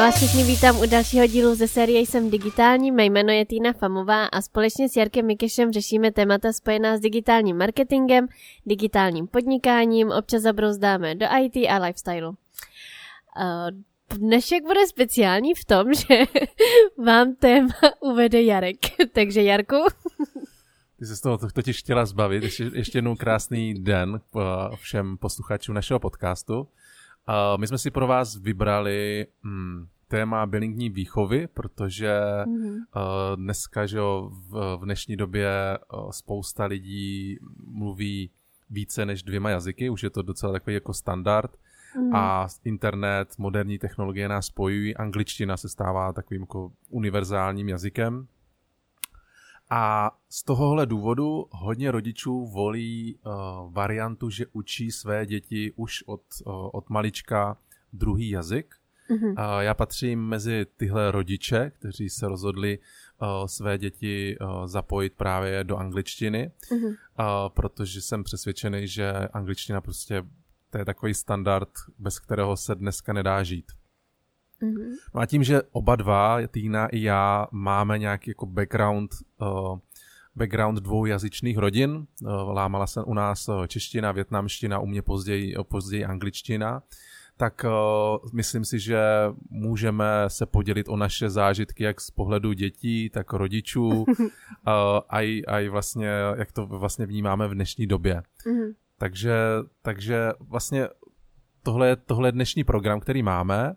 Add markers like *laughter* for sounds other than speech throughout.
Vás všichni vítám u dalšího dílu ze série Jsem digitální, mé jméno je Týna Famová a společně s Jarkem Mikešem řešíme témata spojená s digitálním marketingem, digitálním podnikáním, občas zabrouzdáme do IT a lifestyle. Dnešek bude speciální v tom, *laughs* že vám téma uvede Jarek. *laughs* Takže Jarku. Ty se z toho totiž chtěla zbavit. Ještě, ještě jednou krásný den všem posluchačům našeho podcastu. My jsme si pro vás vybrali hmm, téma bilingní výchovy, protože mm-hmm. dneska, že v, v dnešní době spousta lidí mluví více než dvěma jazyky, už je to docela takový jako standard mm. a internet, moderní technologie nás spojují, angličtina se stává takovým jako univerzálním jazykem. A z tohohle důvodu hodně rodičů volí uh, variantu, že učí své děti už od, uh, od malička druhý jazyk. Mm-hmm. Uh, já patřím mezi tyhle rodiče, kteří se rozhodli uh, své děti uh, zapojit právě do angličtiny, mm-hmm. uh, protože jsem přesvědčený, že angličtina prostě to je takový standard, bez kterého se dneska nedá žít. Mm-hmm. No a tím, že oba dva, Týna i já, máme nějaký jako background, uh, background dvoujazyčných rodin, uh, lámala se u nás uh, čeština, větnamština, u mě později, později angličtina, tak uh, myslím si, že můžeme se podělit o naše zážitky jak z pohledu dětí, tak rodičů uh, a, i, a i vlastně, jak to vlastně vnímáme v dnešní době. Mm-hmm. Takže, takže vlastně tohle je, tohle je dnešní program, který máme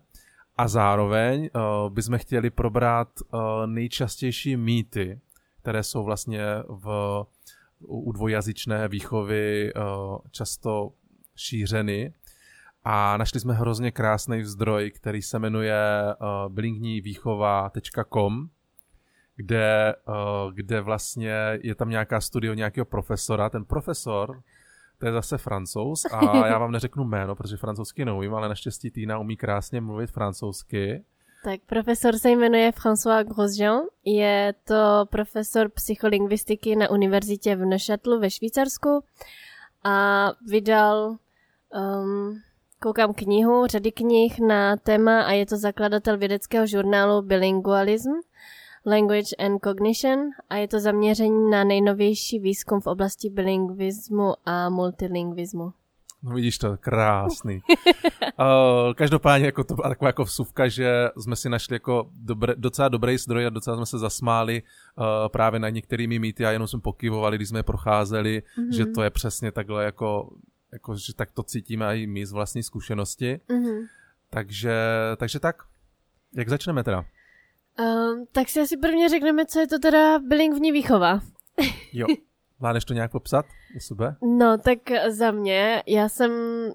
a zároveň uh, bychom chtěli probrat uh, nejčastější mýty, které jsou vlastně v, u dvojjazyčné výchovy uh, často šířeny. A našli jsme hrozně krásný zdroj, který se jmenuje uh, blingnívýchova.com, kde, uh, kde vlastně je tam nějaká studio nějakého profesora. Ten profesor to je zase francouz a *laughs* já vám neřeknu jméno, protože francouzsky neumím, ale naštěstí Týna umí krásně mluvit francouzsky. Tak profesor se jmenuje François Grosjean, je to profesor psycholingvistiky na univerzitě v Neuchâtelu ve Švýcarsku a vydal, um, koukám knihu, řady knih na téma a je to zakladatel vědeckého žurnálu Bilingualism Language and Cognition a je to zaměření na nejnovější výzkum v oblasti bilingvismu a multilingvismu. No vidíš to, krásný. uh, *laughs* každopádně jako to byla taková jako vsuvka, že jsme si našli jako dobré, docela dobrý zdroj a docela jsme se zasmáli uh, právě na některými mýty a jenom jsme pokivovali, když jsme je procházeli, mm-hmm. že to je přesně takhle jako, jako, že tak to cítíme i my z vlastní zkušenosti. Mm-hmm. Takže, takže tak. Jak začneme teda? Um, tak si asi prvně řekneme, co je to teda bilingvní výchova. jo. *laughs* Máš to nějak popsat u sebe? No, tak za mě, já jsem,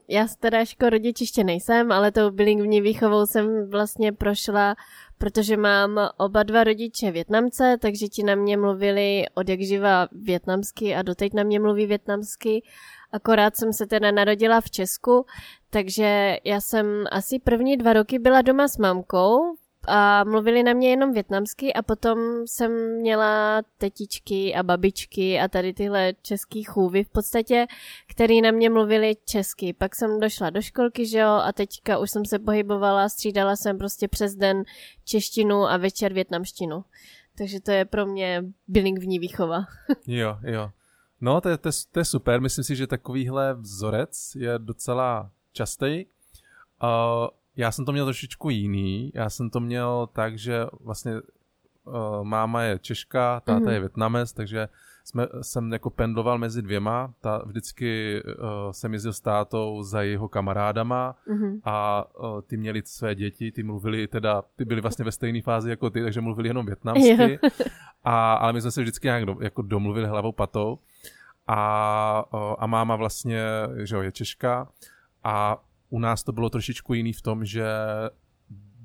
já teda jako rodič ještě nejsem, ale tou bilingvní výchovou jsem vlastně prošla, protože mám oba dva rodiče Větnamce, takže ti na mě mluvili od jak živa větnamsky a doteď na mě mluví větnamsky. Akorát jsem se teda narodila v Česku, takže já jsem asi první dva roky byla doma s mamkou, a mluvili na mě jenom větnamsky a potom jsem měla tetičky a babičky a tady tyhle český chůvy v podstatě, který na mě mluvili česky. Pak jsem došla do školky, že jo, a teďka už jsem se pohybovala, střídala jsem prostě přes den češtinu a večer větnamštinu. Takže to je pro mě bilingvní výchova. *laughs* jo, jo. No, to je, to, to je super. Myslím si, že takovýhle vzorec je docela častý. Uh, já jsem to měl trošičku jiný. Já jsem to měl tak, že vlastně uh, máma je Češka, táta mm-hmm. je Větnamec, takže jsme, jsem jako pendloval mezi dvěma. Ta, vždycky uh, jsem jezdil s tátou za jeho kamarádama mm-hmm. a uh, ty měli své děti, ty mluvili teda, ty byli vlastně ve stejné fázi jako ty, takže mluvili jenom větnamsky. a, ale my jsme se vždycky nějak do, jako domluvili hlavou patou. A, uh, a máma vlastně, že jo, je Češka a u nás to bylo trošičku jiný v tom, že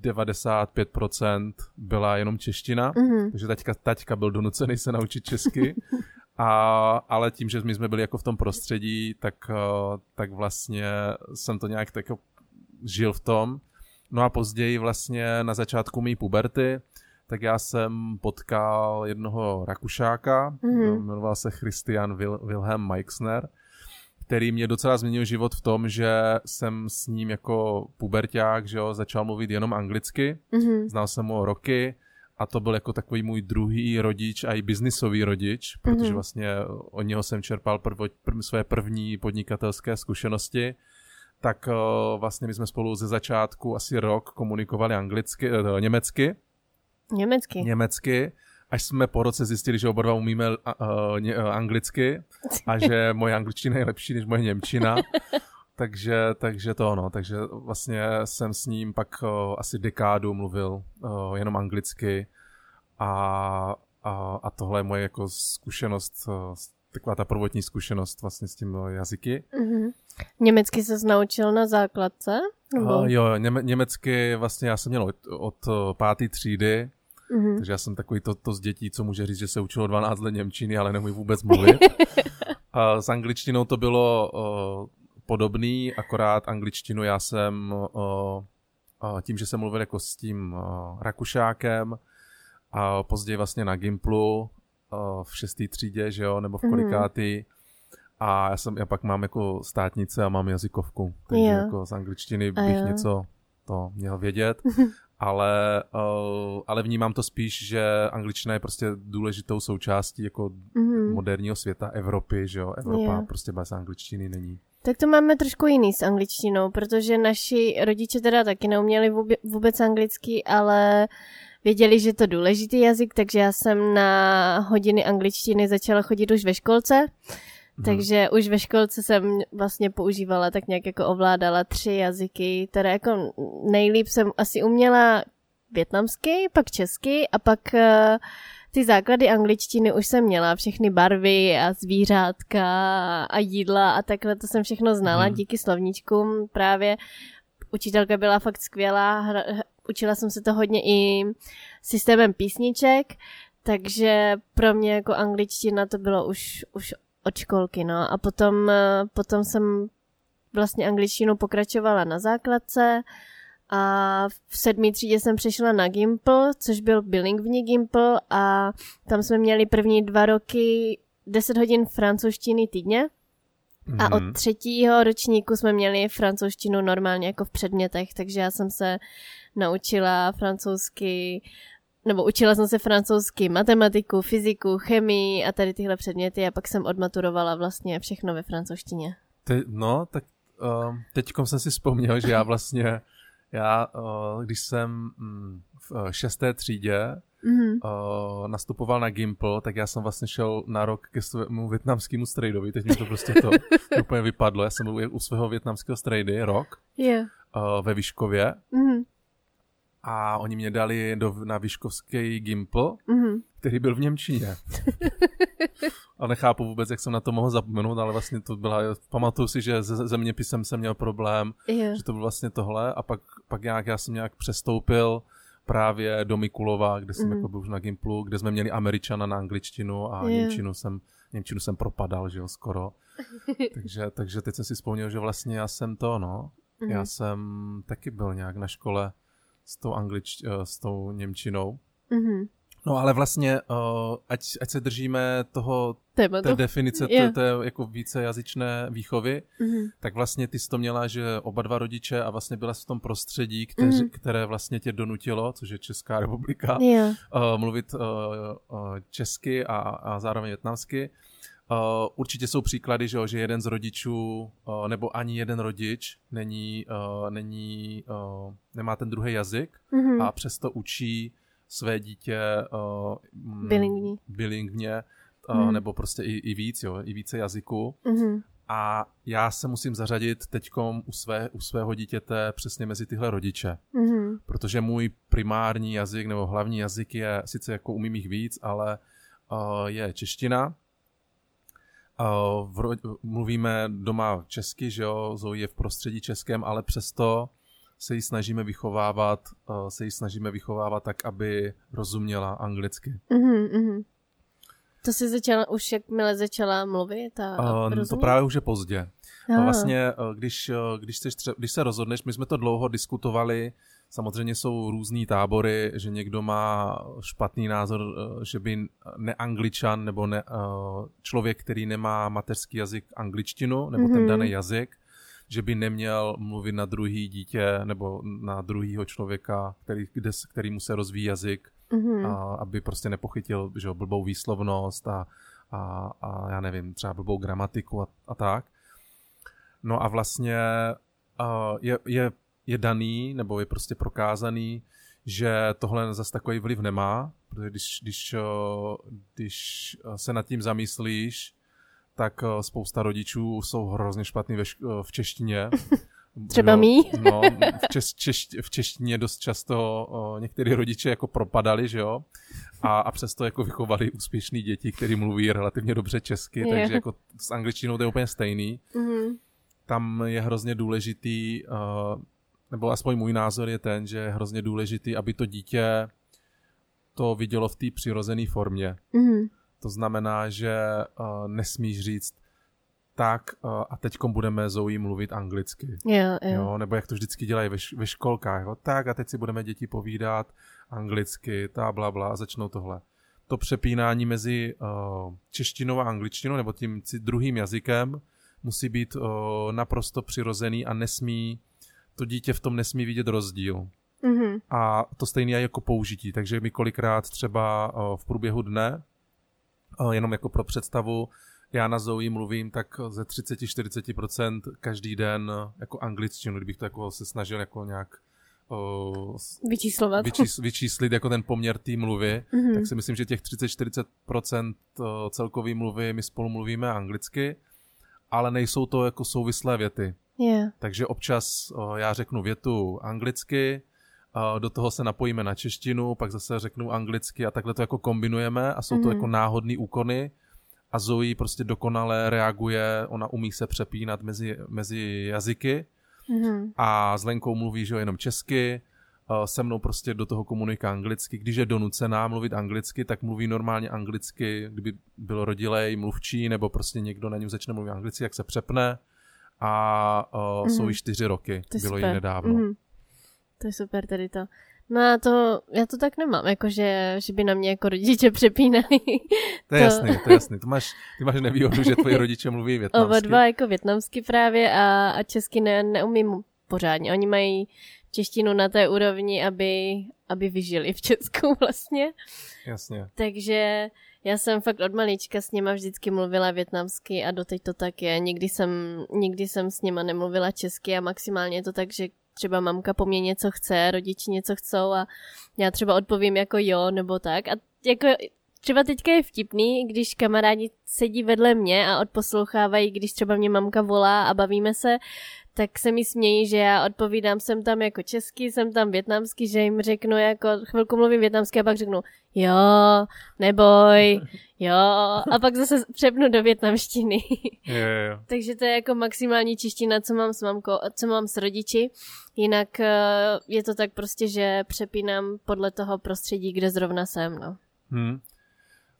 95% byla jenom čeština, mm-hmm. takže taťka, taťka byl donucený se naučit česky, *laughs* a, ale tím, že my jsme byli jako v tom prostředí, tak, eh, tak vlastně jsem to nějak tak žil v tom. No a později vlastně na začátku mý puberty, tak já jsem potkal jednoho Rakušáka, mm-hmm. jmenoval se Christian Wil- Wilhelm Meixner, který mě docela změnil život v tom, že jsem s ním jako puberták, že jo, začal mluvit jenom anglicky. Mhm. Znal jsem ho roky a to byl jako takový můj druhý rodič a i biznisový rodič, protože Mhm. vlastně od něho jsem čerpal prvo, prv, své první podnikatelské zkušenosti. Tak uh, vlastně my jsme spolu ze začátku asi rok komunikovali anglicky, uh, německy, Německy. německy, až jsme po roce zjistili, že oba dva umíme uh, uh, anglicky a že *laughs* moje angličtina je lepší než moje němčina. *laughs* takže, takže to ono, takže vlastně jsem s ním pak uh, asi dekádu mluvil uh, jenom anglicky a, a, a tohle je moje jako zkušenost, uh, taková ta prvotní zkušenost vlastně s tím jazyky. Mhm. Německy se naučil na základce? Nebo? Uh, jo, něme, německy vlastně já jsem měl od, od páté třídy, Mhm. takže já jsem takový to, to z dětí, co může říct, že se učilo 12 let Němčiny, ale neumí vůbec mluvit. *laughs* A s angličtinou to bylo uh, podobný, akorát angličtinu já jsem uh, uh, tím, že jsem mluvil jako s tím uh, Rakušákem a později vlastně na Gimplu uh, v šestý třídě, že jo, nebo v Mhm. kolikátý. A já, jsem, já pak mám jako státnice a mám jazykovku, takže Jo. jako z angličtiny bych jo. něco to měl vědět, *laughs* ale, uh, ale vnímám to spíš, že angličtina je prostě důležitou součástí jako Mhm. moderního světa Evropy, že jo, Evropa Jo. prostě bez angličtiny není. Tak to máme trošku jiný s angličtinou, protože naši rodiče teda taky neuměli vůbe- vůbec anglicky, ale věděli, že je to důležitý jazyk, takže já jsem na hodiny angličtiny začala chodit už ve školce. Mhm. Takže už ve školce jsem vlastně používala, tak nějak jako ovládala tři jazyky, teda jako nejlíp jsem asi uměla větnamsky, pak česky a pak eh, ty základy angličtiny už jsem měla, všechny barvy a zvířátka a jídla a takhle to jsem všechno znala Mhm. díky slovníčkům právě. Učitelka byla fakt skvělá, hra, h- učila jsem se to hodně i systémem písniček, takže pro mě jako angličtina to bylo už, už od školky, no. A potom, eh, potom jsem vlastně angličtinu pokračovala na základce a v sedmý třídě jsem přešla na Gimple, což byl bilingvní Gimple a tam jsme měli první dva roky 10 hodin francouzštiny týdně a od Mhm. třetího ročníku jsme měli francouzštinu normálně jako v předmětech, takže já jsem se naučila francouzsky, nebo učila jsem se francouzsky matematiku, fyziku, chemii a tady tyhle předměty a pak jsem odmaturovala vlastně všechno ve francouzštině. Te, no, tak uh, teďkom jsem si vzpomněl, že já vlastně, já, uh, když jsem mm, v uh, šesté třídě Mhm. uh, nastupoval na Gimple, tak já jsem vlastně šel na rok ke svému větnamskému strejdovi, teď mi to prostě to *laughs* úplně vypadlo. Já jsem byl u svého větnamského strejdy rok Jo. uh, ve Výškově Mhm. A oni mě dali do, na Výškovský Gimple, Mhm. který byl v Němčině. *laughs* a nechápu vůbec, jak jsem na to mohl zapomenout, ale vlastně to byla, pamatuju si, že se zeměpisem jsem měl problém, Jo. že to bylo vlastně tohle a pak, pak nějak já jsem nějak přestoupil právě do Mikulova, kde jsem Mhm. jako byl už na Gimplu, kde jsme měli Američana na angličtinu a Jo. Němčinu jsem, Němčinu jsem propadal, že jo, skoro. *laughs* takže, takže teď jsem si vzpomněl, že vlastně já jsem to, no, Mhm. já jsem taky byl nějak na škole s tou anglič, eh, s tou Němčinou. Mhm. No ale vlastně, uh, ať, ať se držíme toho, Tématu. té definice té, té jako vícejazyčné výchovy, Mhm. tak vlastně ty jsi to měla, že oba dva rodiče a vlastně byla jsi v tom prostředí, které, Mhm. které vlastně tě donutilo, což je Česká republika, Jo. uh, mluvit uh, uh, česky a, a zároveň větnamsky. Uh, určitě jsou příklady, že, jo, že jeden z rodičů, uh, nebo ani jeden rodič není, uh, není uh, nemá ten druhý jazyk Mhm. a přesto učí své dítě uh, Bilingvní. bilingvně, uh, Mhm. nebo prostě i, i víc, jo, i více jazyků. Mhm. A já se musím zařadit teďkom u, své, u svého dítěte přesně mezi tyhle rodiče. Mhm. Protože můj primární jazyk nebo hlavní jazyk je, sice jako umím jich víc, ale uh, je čeština. V, ro- mluvíme doma česky, že jo, Zoe je v prostředí českém, ale přesto se ji snažíme vychovávat, uh, se ji snažíme vychovávat tak, aby rozuměla anglicky. Mhm. Mhm. To jsi začala, už jakmile začala mluvit a, a Uh, to právě už je pozdě. Ah. A vlastně, eh, když, eh, když, tře- když se rozhodneš, my jsme to dlouho diskutovali Samozřejmě jsou různý tábory, že někdo má špatný názor, eh, že by neangličan nebo ne, eh, člověk, který nemá mateřský jazyk angličtinu nebo mm-hmm. ten mhm. daný jazyk, že by neměl mluvit na druhý dítě nebo na druhýho člověka, který, kde, který mu se rozvíjí jazyk, mm-hmm. a, aby prostě nepochytil že, blbou výslovnost a, a, a já nevím, třeba blbou gramatiku a, a tak. No a vlastně uh, je, je je daný, nebo je prostě prokázaný, že tohle zase takový vliv nemá, protože když, když, eh, když se nad tím zamyslíš, tak eh, spousta rodičů jsou hrozně špatný ve, eh, v češtině. *laughs* Třeba mý? *laughs* No, v, češ, češ, v češtině dost často některý rodiče jako propadali, že jo? A, a přesto jako vychovali úspěšný děti, který mluví relativně dobře česky, je. takže jako s angličtinou to je úplně stejný. Mm-hmm. Tam je hrozně důležitý uh, nebo aspoň můj názor je ten, že je hrozně důležitý, aby to dítě to vidělo v té přirozené formě. Mm-hmm. To znamená, že uh, nesmíš říct, tak uh, a teď budeme Zoe mluvit anglicky. Jo, jo. jo, nebo jak to vždycky dělají ve, ve školkách. Jo? Tak a teď si budeme děti povídat anglicky, ta bla bla a začnou tohle. To přepínání mezi uh, češtinou a angličtinou nebo tím druhým jazykem musí být uh, naprosto přirozený a nesmí to dítě v tom nesmí vidět rozdíl. Mm-hmm. A to stejné je jako použití, takže my kolikrát třeba v průběhu dne, jenom jako pro představu, já na Zoe mluvím tak ze 30-40% každý den jako angličtinu, kdybych to jako se snažil jako nějak vyčíslovat. Vyčís, vyčíslit jako ten poměr té mluvy, mm-hmm. tak si myslím, že těch 30-40% celkový mluvy my spolu mluvíme anglicky, ale nejsou to jako souvislé věty. Yeah. Takže občas o, já řeknu větu anglicky, o, do toho se napojíme na češtinu, pak zase řeknu anglicky a takhle to jako kombinujeme a jsou mm-hmm. to mhm. jako náhodné úkony a Zoe prostě dokonale reaguje, ona umí se přepínat mezi, mezi jazyky mm-hmm. a s Lenkou mluví, že jo, jenom česky, se mnou prostě do toho komunikuje anglicky. Když je donucená mluvit anglicky, tak mluví normálně anglicky, kdyby byl rodilej, mluvčí, nebo prostě někdo na něm začne mluvit anglicky, jak se přepne a uh, mm-hmm. jsou již čtyři roky, to bylo jí nedávno. Mm-hmm. To je super tady to. No a to, já to tak nemám, jakože, že by na mě jako rodiče *laughs* přepínali. To je to... jasný, to je jasný. To máš, ty máš nevýhodu, že tvoji rodiče mluví větnamsky. Oba dva jako větnamsky právě a, a česky ne, neumím pořádně. Oni mají češtinu na té úrovni, aby, aby vyžili v Česku *laughs* vlastně. Jasně. Takže já jsem fakt od malička s nima vždycky mluvila větnamsky a doteď to tak je. Nikdy jsem, nikdy jsem s nima nemluvila česky a maximálně je to tak, že třeba mamka po mně něco chce, rodiči něco chcou a já třeba odpovím jako jo nebo tak. A jako třeba teďka je vtipný, když kamarádi sedí vedle mě a odposlouchávají, když třeba mě mamka volá a bavíme se, tak se mi smějí, že já odpovídám, jsem tam jako česky, jsem tam větnamsky, že jim řeknu jako, chvilku mluvím větnamsky a pak řeknu, jo, neboj, jo, a pak zase přepnu do větnamštiny. Jo, jo. *laughs* Takže to je jako maximální čeština, co mám s mamkou, co mám s rodiči. Jinak eh, je to tak prostě, že přepínám podle toho prostředí, kde zrovna jsem, no. Hmm.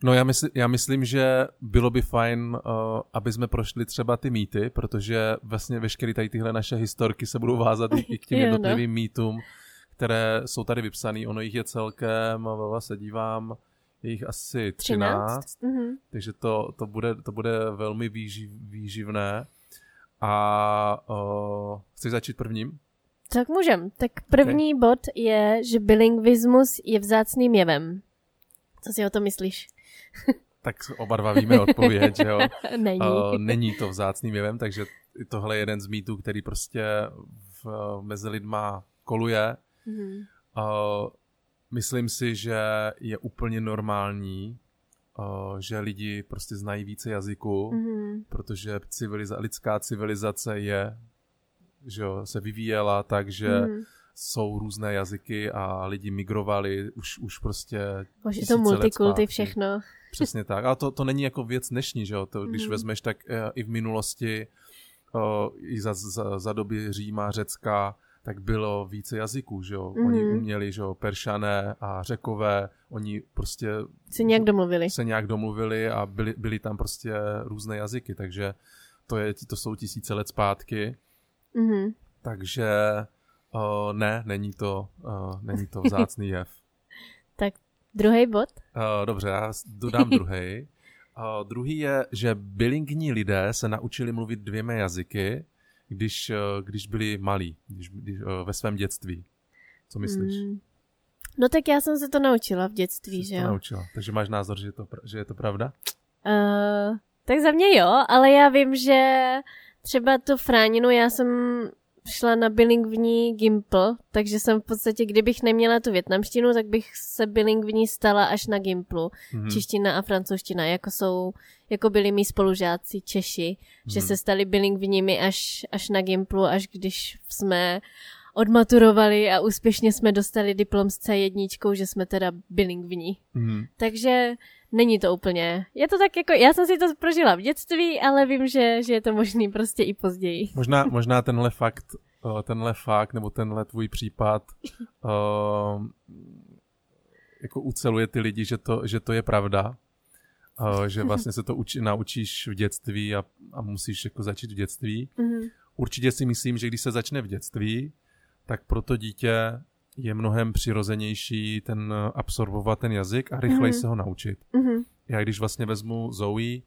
No já, mysl, já myslím, že bylo by fajn, uh, aby jsme prošli třeba ty mýty, protože vlastně veškeré tady tyhle naše historky se budou vázat i k těm *laughs* no. jednotlivým no. mýtům, které jsou tady vypsané. Ono jich je celkem, a se dívám, je jich asi 13, 13? Mm-hmm. takže to, to, bude, to bude velmi výživ, výživné. A uh, chceš začít prvním? Tak můžem. Tak první okay. bod je, že bilingvismus je vzácným jevem. Co si o to myslíš? Tak oba dva víme odpověď, že jo? *laughs* není. Uh, není to vzácným jevem, takže tohle je jeden z mýtů, který prostě v, mezi lidma koluje. Mm-hmm. Uh, myslím si, že je úplně normální, uh, že lidi prostě znají více jazyků, mm-hmm. protože civiliza- lidská civilizace je, že jo, se vyvíjela tak, že mm-hmm jsou různé jazyky a lidi migrovali už, už prostě Už je to multikulty všechno. Přesně tak. A to, to není jako věc dnešní, že jo? To, když mm. vezmeš, tak uh, i v minulosti, uh, i za, za, za doby Říma, Řecka, tak bylo více jazyků, že jo? Mm. Oni mhm. uměli, že jo, peršané a řekové, oni prostě... Se nějak domluvili. Se nějak domluvili a byli, byli tam prostě různé jazyky, takže to, je, to jsou tisíce let zpátky. Mm. Takže Uh, ne, není to, uh, není to vzácný jev. *laughs* druhý bod? Uh, dobře, já dodám *laughs* druhý. Uh, druhý je, že bilingní lidé se naučili mluvit dvěma jazyky, když, uh, když byli malí, když, když, uh, ve svém dětství. Co myslíš? Mm. No tak já jsem se to naučila v dětství, Jsi že jo? To naučila. Takže máš názor, že je to, že je to pravda? Uh, tak za mě jo, ale já vím, že třeba tu fráninu já jsem šla na bilingvní Gimple, takže jsem v podstatě, kdybych neměla tu větnamštinu, tak bych se bilingvní stala až na Gimplu. Mm-hmm. Čeština a francouzština, jako jsou, jako byli mý spolužáci Češi, mm-hmm. že mhm. se stali bilingvními až, až na Gimplu, až když jsme odmaturovali a úspěšně jsme dostali diplom s C1, že jsme teda bilingvní. Mm. Takže není to úplně, je to tak jako, já jsem si to prožila v dětství, ale vím, že, že je to možný prostě i později. Možná, možná tenhle fakt, eh, tenhle fakt, nebo tenhle tvůj případ uh, *laughs* jako uceluje ty lidi, že to, že to je pravda, uh, že vlastně se to uči, naučíš v dětství a, a musíš jako začít v dětství. Mm-hmm. Určitě si myslím, že když se začne v dětství, tak pro to dítě je mnohem přirozenější ten absorbovat ten jazyk a rychleji mm-hmm. se ho naučit. Mm-hmm. Já když vlastně vezmu Zoe,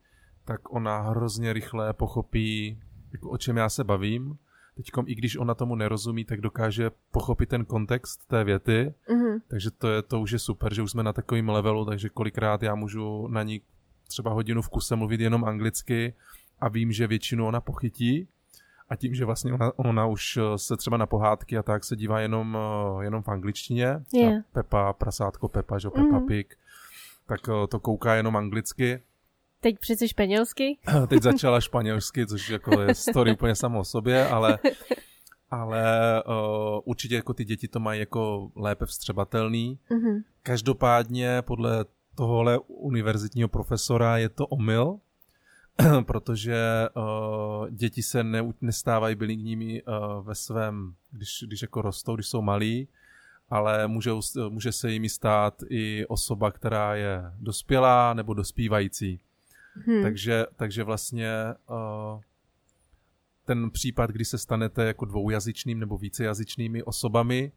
tak ona hrozně rychle pochopí, jako o čem já se bavím. Teď, i když ona tomu nerozumí, tak dokáže pochopit ten kontext té věty. Mm-hmm. Takže to, je, to už je super, že už jsme na takovém levelu, takže kolikrát já můžu na ní třeba hodinu v kuse mluvit jenom anglicky a vím, že většinu ona pochytí a tím, že vlastně ona, ona už eh, se třeba na pohádky a tak se dívá jenom, eh, jenom v angličtině, yeah. Pepa, prasátko Pepa, že Pepa mm. Pig, tak eh, to kouká jenom anglicky. Teď přece španělsky? *laughs* Teď začala španělsky, což jako je story úplně samo o sobě, ale, *laughs* ale uh, určitě jako ty děti to mají jako lépe vstřebatelný. Mm-hmm. Každopádně podle tohohle univerzitního profesora je to omyl, *clears throat* protože uh, děti se ne, nestávají bilingními uh, ve svém, když, když jako rostou, když jsou malí, ale může, může se jimi stát i osoba, která je dospělá nebo dospívající. Hmm. Takže, takže vlastně uh, ten případ, kdy se stanete jako dvoujazyčným nebo vícejazyčnými osobami,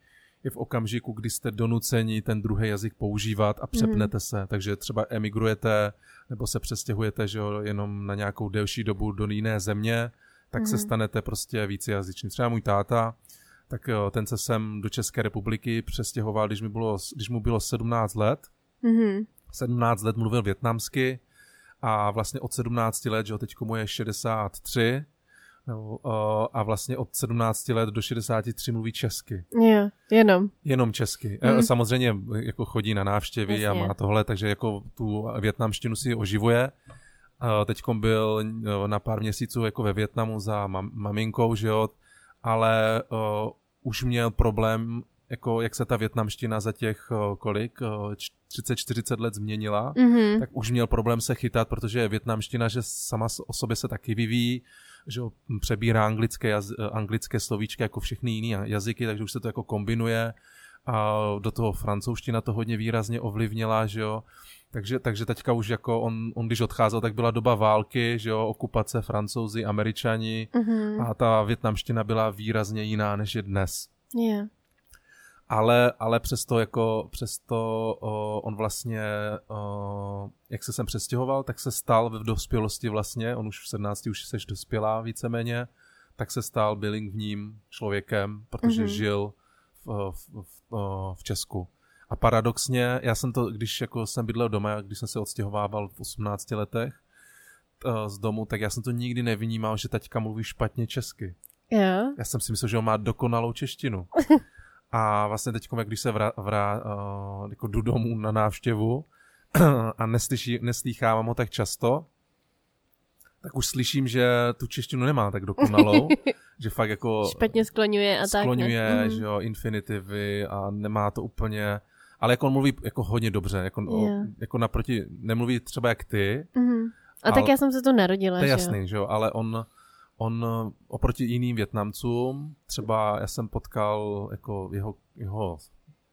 je v okamžiku, kdy jste donuceni ten druhý jazyk používat a přepnete mm. se. Takže třeba emigrujete nebo se přestěhujete že jo, jenom na nějakou delší dobu do jiné země, tak mm. se mhm. stanete prostě vícejazyční. Třeba můj táta, tak jo, ten se sem do České republiky přestěhoval, když, mi bylo, když mu bylo 17 let. Mm. 17 let mluvil větnamsky a vlastně od 17 let, že jo, teď mu je 63, No, a vlastně od 17 let do 63 mluví česky. Jo, jenom. Jenom česky. Mm. Samozřejmě jako chodí na návštěvy Jasně. a má tohle, takže jako tu větnamštinu si oživuje. Teď byl na pár měsíců jako ve Větnamu za mam- maminkou, že jo, ale uh, už měl problém, jako jak se ta větnamština za těch uh, kolik, uh, 30-40 let změnila, mm-hmm. tak už měl problém se chytat, protože větnamština, že sama o sobě se taky vyvíjí, že přebírá anglické, jaz, anglické slovíčky jako všechny jiné jazyky, takže už se to jako kombinuje a do toho francouzština to hodně výrazně ovlivnila, že jo. Takže, takže teďka už jako on, on, když odcházel, tak byla doba války, že jo, okupace francouzi, američani mm-hmm. a ta větnamština byla výrazně jiná, než je dnes. Yeah ale, ale přesto jako, přesto o, on vlastně, o, jak se sem přestěhoval, tak se stal v dospělosti vlastně, on už v 17 už seš dospělá víceméně, tak se stal bilingvním člověkem, protože mm-hmm. žil v, v, v, v Česku. A paradoxně, já jsem to, když jako jsem bydlel doma, když jsem se odstěhovával v 18 letech z domu, tak já jsem to nikdy nevnímal, že taťka mluví špatně česky. Yeah. Já jsem si myslel, že on má dokonalou češtinu. *laughs* A vlastně teď, když se vrá, vrá, uh, jako jdu domů na návštěvu *clears throat* a neslyší, neslýchávám ho tak často, tak už slyším, že tu češtinu nemá tak dokonalou, *laughs* že fakt jako... Špatně skloňuje a tak. Skloňuje, mhm. že jo, infinitivy a nemá to úplně... Ale jako on mluví jako hodně dobře, jako, yeah. jako naproti, nemluví třeba jak ty. Mm-hmm. A ale, tak já jsem se to narodila, To je jasný, že jo, ale on on eh, oproti jiným Větnamcům, třeba já jsem potkal jako jeho, jeho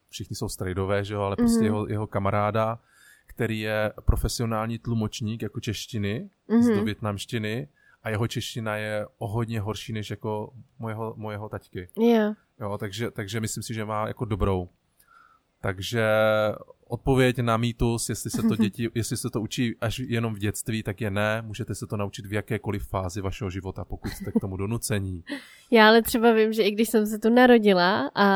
všichni jsou strejdové, že jo, ale prostě mm-hmm. jeho, jeho kamaráda, který je profesionální tlumočník jako češtiny mm-hmm. do větnamštiny a jeho čeština je o hodně horší než jako mojeho, mojeho taťky. Jo. Jo, takže, takže myslím si, že má jako dobrou. Takže odpověď na mýtus, jestli se to děti, *laughs* jestli se to učí až jenom v dětství, tak je ne. Můžete se to naučit v jakékoliv fázi vašeho života, pokud jste k tomu donucení. *laughs* Já ale třeba vím, že i když jsem se tu narodila a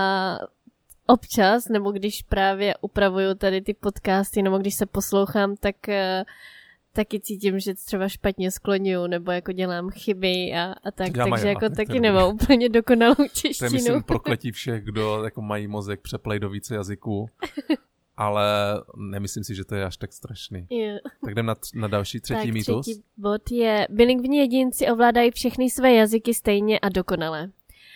občas, nebo když právě upravuju tady ty podcasty, nebo když se poslouchám, tak uh, taky cítím, že třeba špatně skloňuju, nebo jako dělám chyby a, a tak, Já takže jako a *laughs* taky to nemám úplně dokonalou To je češtinu. myslím prokletí všech, kdo jako mají mozek přeplej do více jazyků. Ale nemyslím si, že to je až tak strašný. Jo. Tak jdem na, na další třetí tak, mýtus. třetí bod je, bilingvní jedinci ovládají všechny své jazyky stejně a dokonale.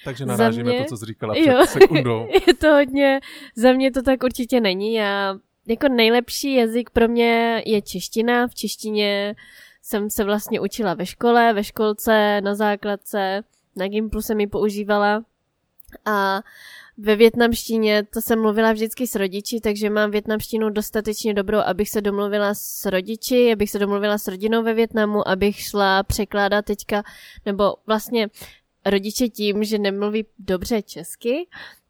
Takže Za narážíme mě- to, co jsi říkala Jo. před sekundou. *laughs* je to hodně, za mě to tak určitě není. Já, jako nejlepší jazyk pro mě je čeština. V češtině jsem se vlastně učila ve škole, ve školce, na základce, na Gimplu jsem ji používala. A ve větnamštině to jsem mluvila vždycky s rodiči, takže mám větnamštinu dostatečně dobrou, abych se domluvila s rodiči, abych se domluvila s rodinou ve Větnamu, abych šla překládat teďka, nebo vlastně rodiče tím, že nemluví dobře česky,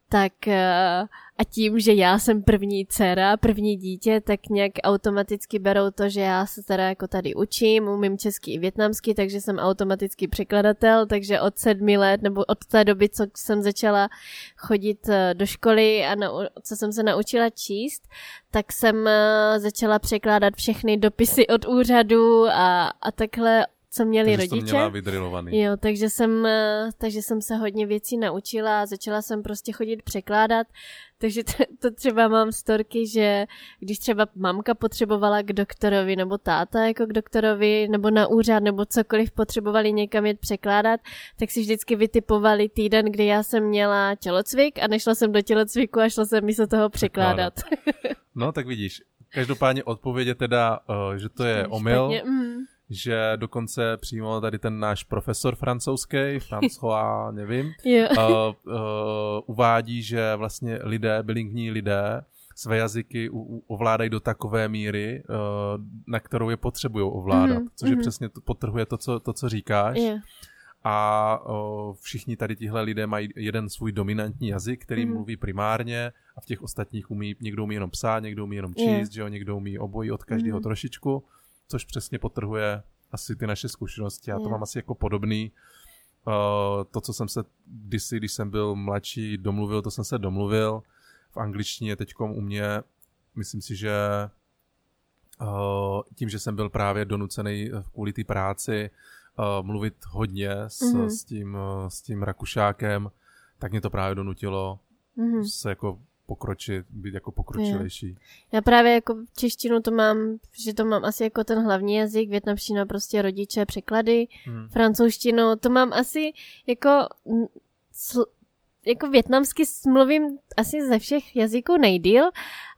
tak eh, a tím, že já jsem první dcera, první dítě, tak nějak automaticky berou to, že já se teda jako tady učím, umím česky i větnamsky, takže jsem automaticky překladatel, takže od sedmi let, nebo od té doby, co jsem začala chodit eh, do školy a nau- co jsem se naučila číst, tak jsem eh, začala překládat všechny dopisy od úřadu a, a takhle, co měli Takže jsi to rodiče. měla vydrilovaný. Jo, takže jsem, eh, takže jsem se hodně věcí naučila a začala jsem prostě chodit překládat. Takže to, *laughs* to třeba mám storky, že když třeba mamka potřebovala k doktorovi nebo táta jako k doktorovi nebo na úřad nebo cokoliv potřebovali někam jet překládat, tak si vždycky vytipovali týden, kdy já jsem měla tělocvik a nešla jsem do tělocviku a šla jsem místo toho překládat. No, tak vidíš. Každopádně odpověď je teda, uh, že to je omyl, mm. Že dokonce přímo tady ten náš profesor francouzský, François, *laughs* nevím, Jo. uh, uh, uvádí, že vlastně lidé, bilingvní lidé, své jazyky u, u, ovládají do takové míry, uh, na kterou je potřebují ovládat, Mhm, což je mhm. přesně to, potrhuje to, co, to, co říkáš. Jo. A uh, všichni tady tihle lidé mají jeden svůj dominantní jazyk, který Mhm. mluví primárně a v těch ostatních umí, někdo umí jenom psát, někdo umí jenom číst, že jo, někdo umí obojí od každého Mhm. trošičku, což přesně potrhuje asi ty naše zkušenosti. Já to Jo. mám asi jako podobný. Uh, to, co jsem se kdysi, když jsem byl mladší, domluvil, to jsem se domluvil. V angličtině teďkom u mě, myslím si, že uh, tím, že jsem byl právě donucený kvůli té práci uh, mluvit hodně s, Mhm. s, tím, s tím Rakušákem, tak mě to právě donutilo Mhm. se jako pokročit, být jako pokročilejší. Já právě jako češtinu to mám, že to mám asi jako ten hlavní jazyk, větnamština prostě rodiče, překlady, Hmm. francouzštinu, to mám asi jako, sl, jako větnamsky mluvím asi ze všech jazyků nejdíl,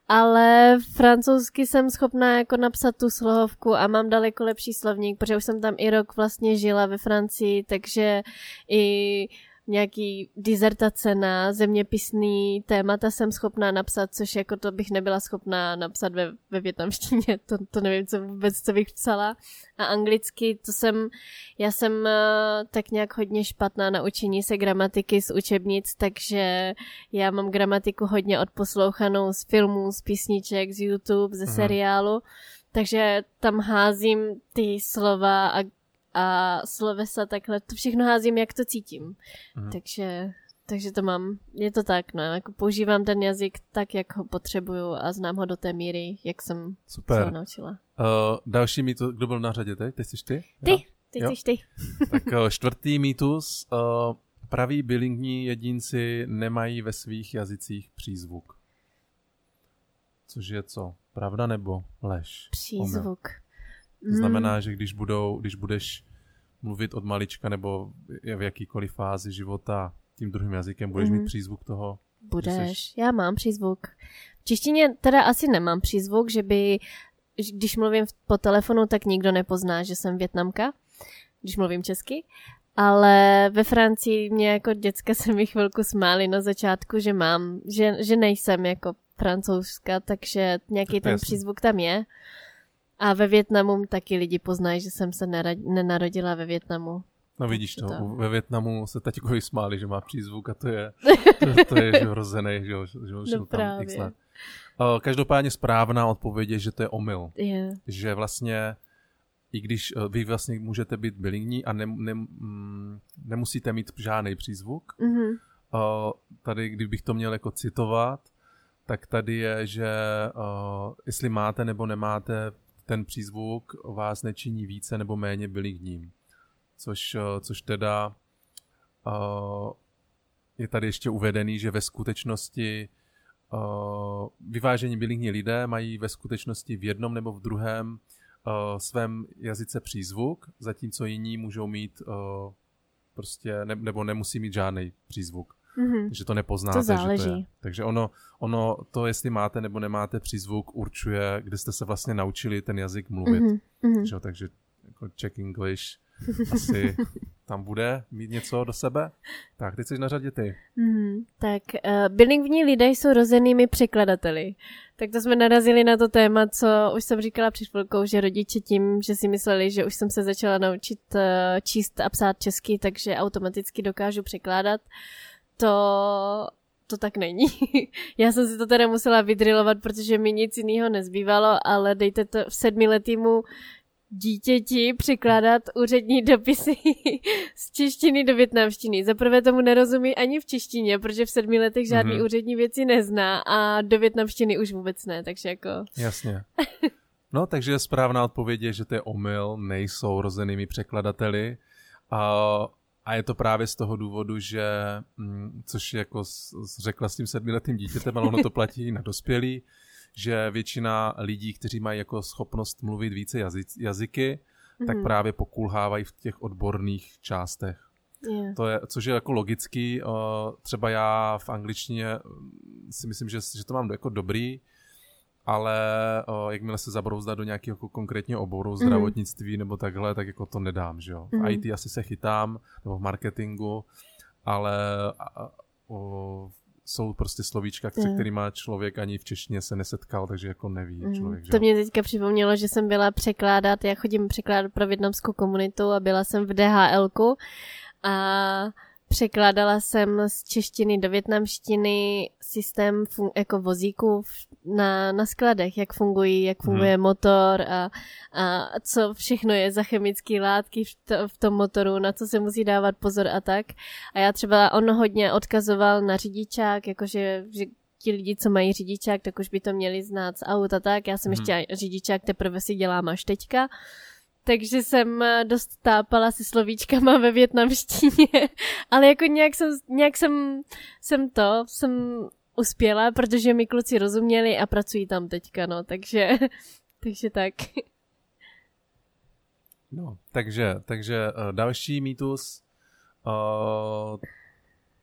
ale francouzsky jsem schopná jako napsat tu slohovku a mám daleko lepší slovník, protože už jsem tam i rok vlastně žila ve Francii, takže i nějaký dizertace na zeměpisný témata jsem schopná napsat, což jako to bych nebyla schopná napsat ve, ve větnamštině, *laughs* to, to nevím co vůbec, co bych psala. A anglicky, to jsem, já jsem uh, tak nějak hodně špatná na učení se gramatiky z učebnic, takže já mám gramatiku hodně odposlouchanou z filmů, z písniček, z YouTube, ze Mhm. seriálu, takže tam házím ty slova a a slovesa takhle, to všechno házím, jak to cítím. Mhm. Takže, takže to mám, je to tak, no, jako používám ten jazyk tak, jak ho potřebuju a znám ho do té míry, jak jsem se Super. ho naučila. Uh, další mýtus, kdo byl na řadě teď? Teď jsi ty? Ty, ty Jo. jsi ty. *laughs* Tak uh, čtvrtý mýtus. Uh, praví bilingní jedinci nemají ve svých jazycích přízvuk. Což je co? Pravda nebo lež? Omyl. Přízvuk. To znamená, že když, budou, když budeš mluvit od malička nebo v jakýkoliv fázi života tím druhým jazykem, budeš Mhm. mít přízvuk toho. Budeš, já mám přízvuk. V češtině teda asi nemám přízvuk, že by, když mluvím po telefonu, tak nikdo nepozná, že jsem větnamka, když mluvím česky. Ale ve Francii mě jako děcka se mi chvilku smáli na začátku, že mám, že, že nejsem jako francouzska, takže nějaký ten přízvuk tam je. A ve Větnamu taky lidi poznají, že jsem se nenarodila ve Větnamu. No vidíš to, to, ve Větnamu se taťkovi smáli, že má přízvuk a to je, *laughs* to, to je že hrozený, že, že, že no tam x let. Každopádně správná odpověď je, že to je omyl. Yeah. Že vlastně i když eh, vy vlastně můžete být bilingní a ne, ne, mm, nemusíte mít žádný přízvuk. Mm-hmm. Tady, kdybych to měl jako citovat, tak tady je, že uh, jestli máte nebo nemáte ten přízvuk, vás nečiní více nebo méně bilingním. Což, uh, což teda uh, je tady ještě uvedený, že ve skutečnosti uh, vyvážení bilingní lidé mají ve skutečnosti v jednom nebo v druhém uh, svém jazyce přízvuk, zatímco jiní můžou mít uh, prostě, ne, nebo nemusí mít žádný přízvuk. Mm-hmm. Takže to nepoznáte. To záleží. Že to je. Takže ono, ono, to, jestli máte nebo nemáte přízvuk, určuje, kde jste se vlastně naučili ten jazyk mluvit. Mm-hmm. Že, takže jako Czech English *laughs* asi tam bude mít něco do sebe. Tak, teď jsi na řadě ty. Mm, tak, uh, bilingvní lidé jsou rozenými překladateli. Tak to jsme narazili na to téma, co už jsem říkala před chvilkou, že rodiče tím, že si mysleli, že už jsem se začala naučit uh, číst a psát česky, takže automaticky dokážu překládat. To to tak není. *laughs* Já jsem si to teda musela vydrilovat, protože mi nic jiného nezbývalo, ale dejte to v sedmiletýmu dítěti překládat úřední dopisy *laughs* z češtiny do větnamštiny. Za prvé tomu nerozumí ani v češtině, protože v sedmi letech žádný mm-hmm. úřední věci nezná a do větnamštiny už vůbec ne, takže jako... Jasně. *laughs* No, takže správná odpověď je, že to je omyl, nejsou rozenými překladateli. A, a je to právě z toho důvodu, že, mm, což jako řekla s tím sedmiletým dítětem, ale ono to platí na dospělí, že většina lidí, kteří mají jako schopnost mluvit více jazyc, jazyky, mm-hmm. tak mhm. právě pokulhávají v těch odborných částech. Yeah. To je, což je jako logický. Třeba já v angličtině mm, si myslím, že, že to mám jako dobrý, ale jakmile se zabrouzdá do nějakého jako konkrétního oboru, mm-hmm. zdravotnictví nebo takhle, tak jako to nedám, že jo. V mm-hmm. IT asi se chytám, nebo v marketingu, ale o, jsou prostě slovíčka, se kterými člověk ani v češtině se nesetkal, takže jako neví mm. člověk. Že? To mě teďka připomnělo, že jsem byla překládat, já chodím překládat pro větnamskou komunitu a byla jsem v DHLku a Překládala jsem z češtiny do větnamštiny systém fun- jako vozíků na, na skladech, jak fungují, jak funguje hmm. motor a, a co všechno je za chemické látky v, to, v tom motoru, na co se musí dávat pozor a tak. A já třeba on hodně odkazoval na řidičák, jakože že ti lidi, co mají řidičák, tak už by to měli znát z auta tak. Já jsem hmm. ještě řidičák teprve si dělám až teďka takže jsem eh, dost tápala se slovíčkama ve větnamštině, *laughs* ale jako nějak jsem, nějak jsem, jsem to, jsem uspěla, protože mi kluci rozuměli a pracují tam teďka, no, takže, *laughs* takže tak. No, takže, takže uh, další mýtus, uh,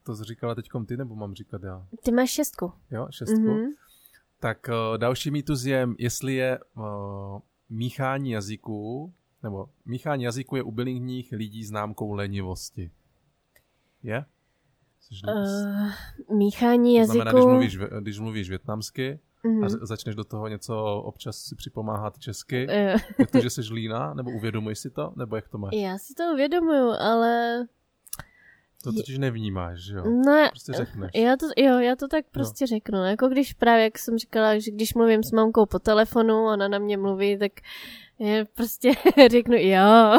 to jsi říkala teďkom ty, nebo mám říkat já? Ty máš šestku. Jo, šestku. Mm-hmm. Tak uh, další mýtus je, jestli je uh, míchání jazyků nebo míchání jazyku je u bilingních lidí známkou lenivosti. Je? Uh, míchání jazyku... To znamená, když mluvíš, když mluvíš větnamsky mm-hmm. a mhm. začneš do toho něco občas si připomáhat česky, uh. *laughs* je to, že jsi líná, nebo uvědomuješ si to, nebo jak to máš? Já si to uvědomuju, ale... To totiž nevnímáš, že jo? No, prostě řekneš. Já to, jo, já to tak prostě jo. řeknu. Jako když právě, jak jsem říkala, že když mluvím s mamkou po telefonu, ona na mě mluví, tak já prostě *laughs* řeknu jo. *laughs*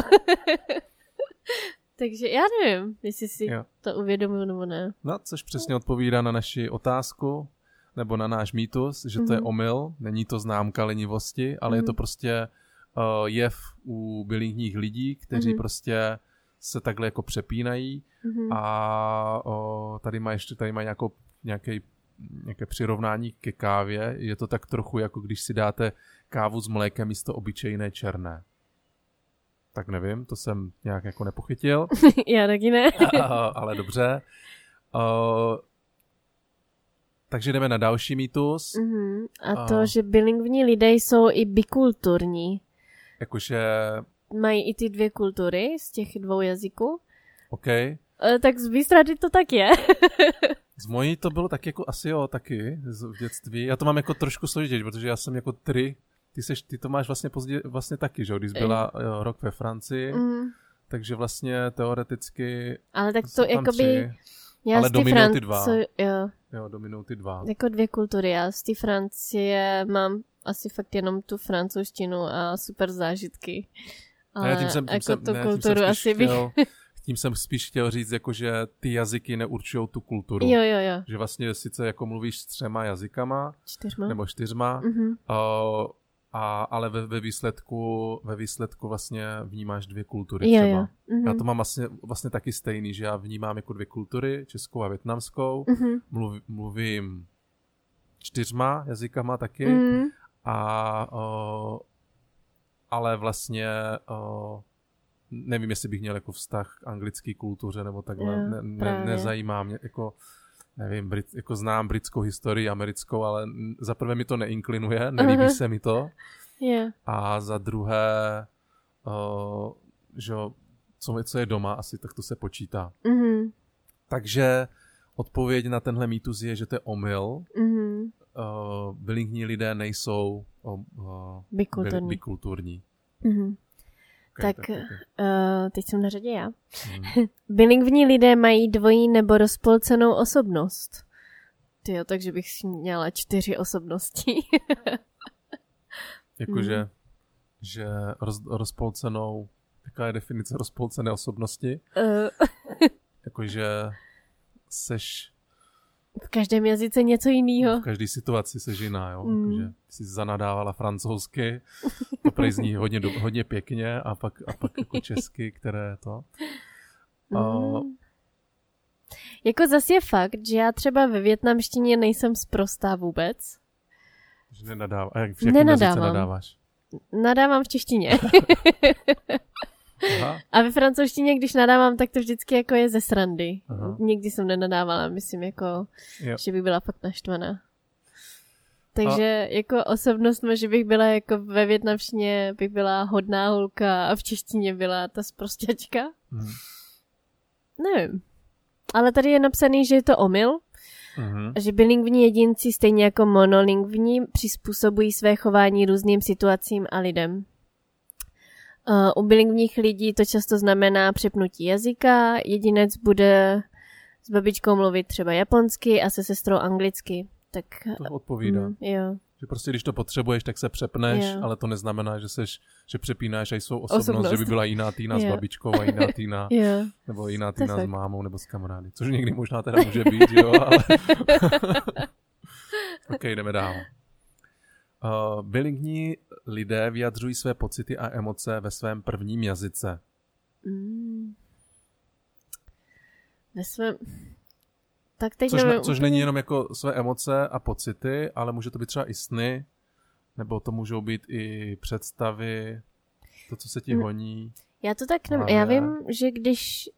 Takže já nevím, jestli si jo. to uvědomuji nebo ne. No, což přesně odpovídá na naši otázku, nebo na náš mýtus, že to mm-hmm. je mhm. omyl, není to známka lenivosti, ale mm-hmm. je to mhm. prostě uh, jev u bilingních lidí, kteří mm-hmm. prostě se takhle jako přepínají mm-hmm. a uh, tady má ještě tady má nějakou, nějaký, nějaké přirovnání ke kávě. Je to tak trochu jako když si dáte kávu s mlékem místo obyčejné černé. Tak nevím, to jsem nějak jako nepochytil. *laughs* Já taky ne. *laughs* ale dobře. Uh, takže jdeme na další mýtus. Uh-huh. A to, uh, že bilingvní lidé jsou i bikulturní. Jakože... Mají i ty dvě kultury z těch dvou jazyků. OK. Uh, tak z Výstrady to tak je. *laughs* z mojí to bylo tak jako asi jo, taky v dětství. Já to mám jako trošku složitější, protože já jsem jako tři ty, seš, ty to máš vlastně pozdě, vlastně taky, že jo, když jsi byla jo, rok ve Francii, Mm, takže vlastně teoreticky ale tak to jakoby... Já ale té dominují ty dva. Francie, jo, jo, dominují ty dva. jako dvě kultury. Já z té Francie mám asi fakt jenom tu francouzštinu a super zážitky. Ale ne, tím jsem, tím jako jsem, tu ne, kulturu tím jsem asi bych... chtěl, tím jsem spíš chtěl říct, jako, že ty jazyky neurčují tu kulturu. Jo, jo, jo. Že vlastně sice jako mluvíš s třema jazykama, Čtyřma. nebo čtyřma, Mhm. uh, a, ale ve, ve, výsledku, ve výsledku vlastně vnímáš dvě kultury Jo, třeba. jo. Mhm. Já to mám vlastně, vlastně taky stejný, že já vnímám jako dvě kultury, českou a větnamskou. Mhm. Mluv, mluvím čtyřma jazykama taky, Mhm. a, uh, ale vlastně uh, nevím, jestli bych měl jako vztah k anglické kultuře nebo takhle. Jo, ne, ne, právě. nezajímá mě, jako nevím, Brit, jako znám britskou historii, americkou, ale za prvé mi to neinklinuje, nelíbí Aha. se mi to. Jo. A za druhé, uh, že co, co je doma asi, tak to se počítá. Mhm. Takže odpověď na tenhle mýtus je, že to je omyl. Mhm. Uh, bilingní lidé nejsou uh, Bikulturní. bikulturní. Mhm. Okay, Tak- Uh, teď jsem na řadě já. Mhm. *laughs* Bilingvní lidé mají dvojí nebo rozpolcenou osobnost. Ty jo, takže bych si měla čtyři osobnosti. *laughs* Jakože, Mhm. že roz, rozpolcenou, jaká je definice rozpolcené osobnosti? Eh, Jakože seš v každém jazyce něco jiného. v každé situaci seš jiná, jo? Mm. Jakože jsi zanadávala francouzsky, to prej zní hodně, hodně pěkně a pak, a pak jako česky, které to. A, Mm. Jako zase je fakt, že já třeba ve větnamštině nejsem sprostá vůbec. že nenadává. A jak v Nenadávám. nadáváš? Nadávám v češtině. *laughs* Aha. A ve francouzštině, když nadávám, tak to vždycky jako je ze srandy. Aha. Nikdy jsem nenadávala, myslím jako, Jo. že bych byla fakt naštvaná. Takže jako osobnost, že bych byla jako ve větnamštině bych byla hodná holka a v češtině byla ta sprostěčka. Mhm. Nevím. Ale tady je napsaný, že je to omyl, Mhm. že bilingvní jedinci stejně jako monolingvní přizpůsobují své chování různým situacím a lidem. Uh, u bilingvních lidí to často znamená přepnutí jazyka, jedinec bude s babičkou mluvit třeba japonsky a se sestrou anglicky. Tak To odpovídá. mm, jo. Že prostě když to potřebuješ, tak se přepneš, Jo. ale to neznamená, že seš, že přepínáš aj svou osobnost, Osobnost. že by byla jiná týna s Jo. babičkou a jiná týna, *laughs* Jo. nebo jiná To týna s fakt. mámou nebo s kamarády. Což někdy možná teda může být, jo, ale... *laughs* ok, jdeme dál. Uh, bilingní lidé vyjadřují své pocity a emoce ve svém prvním jazyce. Mm. Ve svém... Tak teď Což, nevím ne, což úplně- není jenom jako své emoce a pocity, ale může to být třeba i sny, nebo to můžou být i představy, to, co se ti Mm. honí. Já to tak nevím. Já vím, že když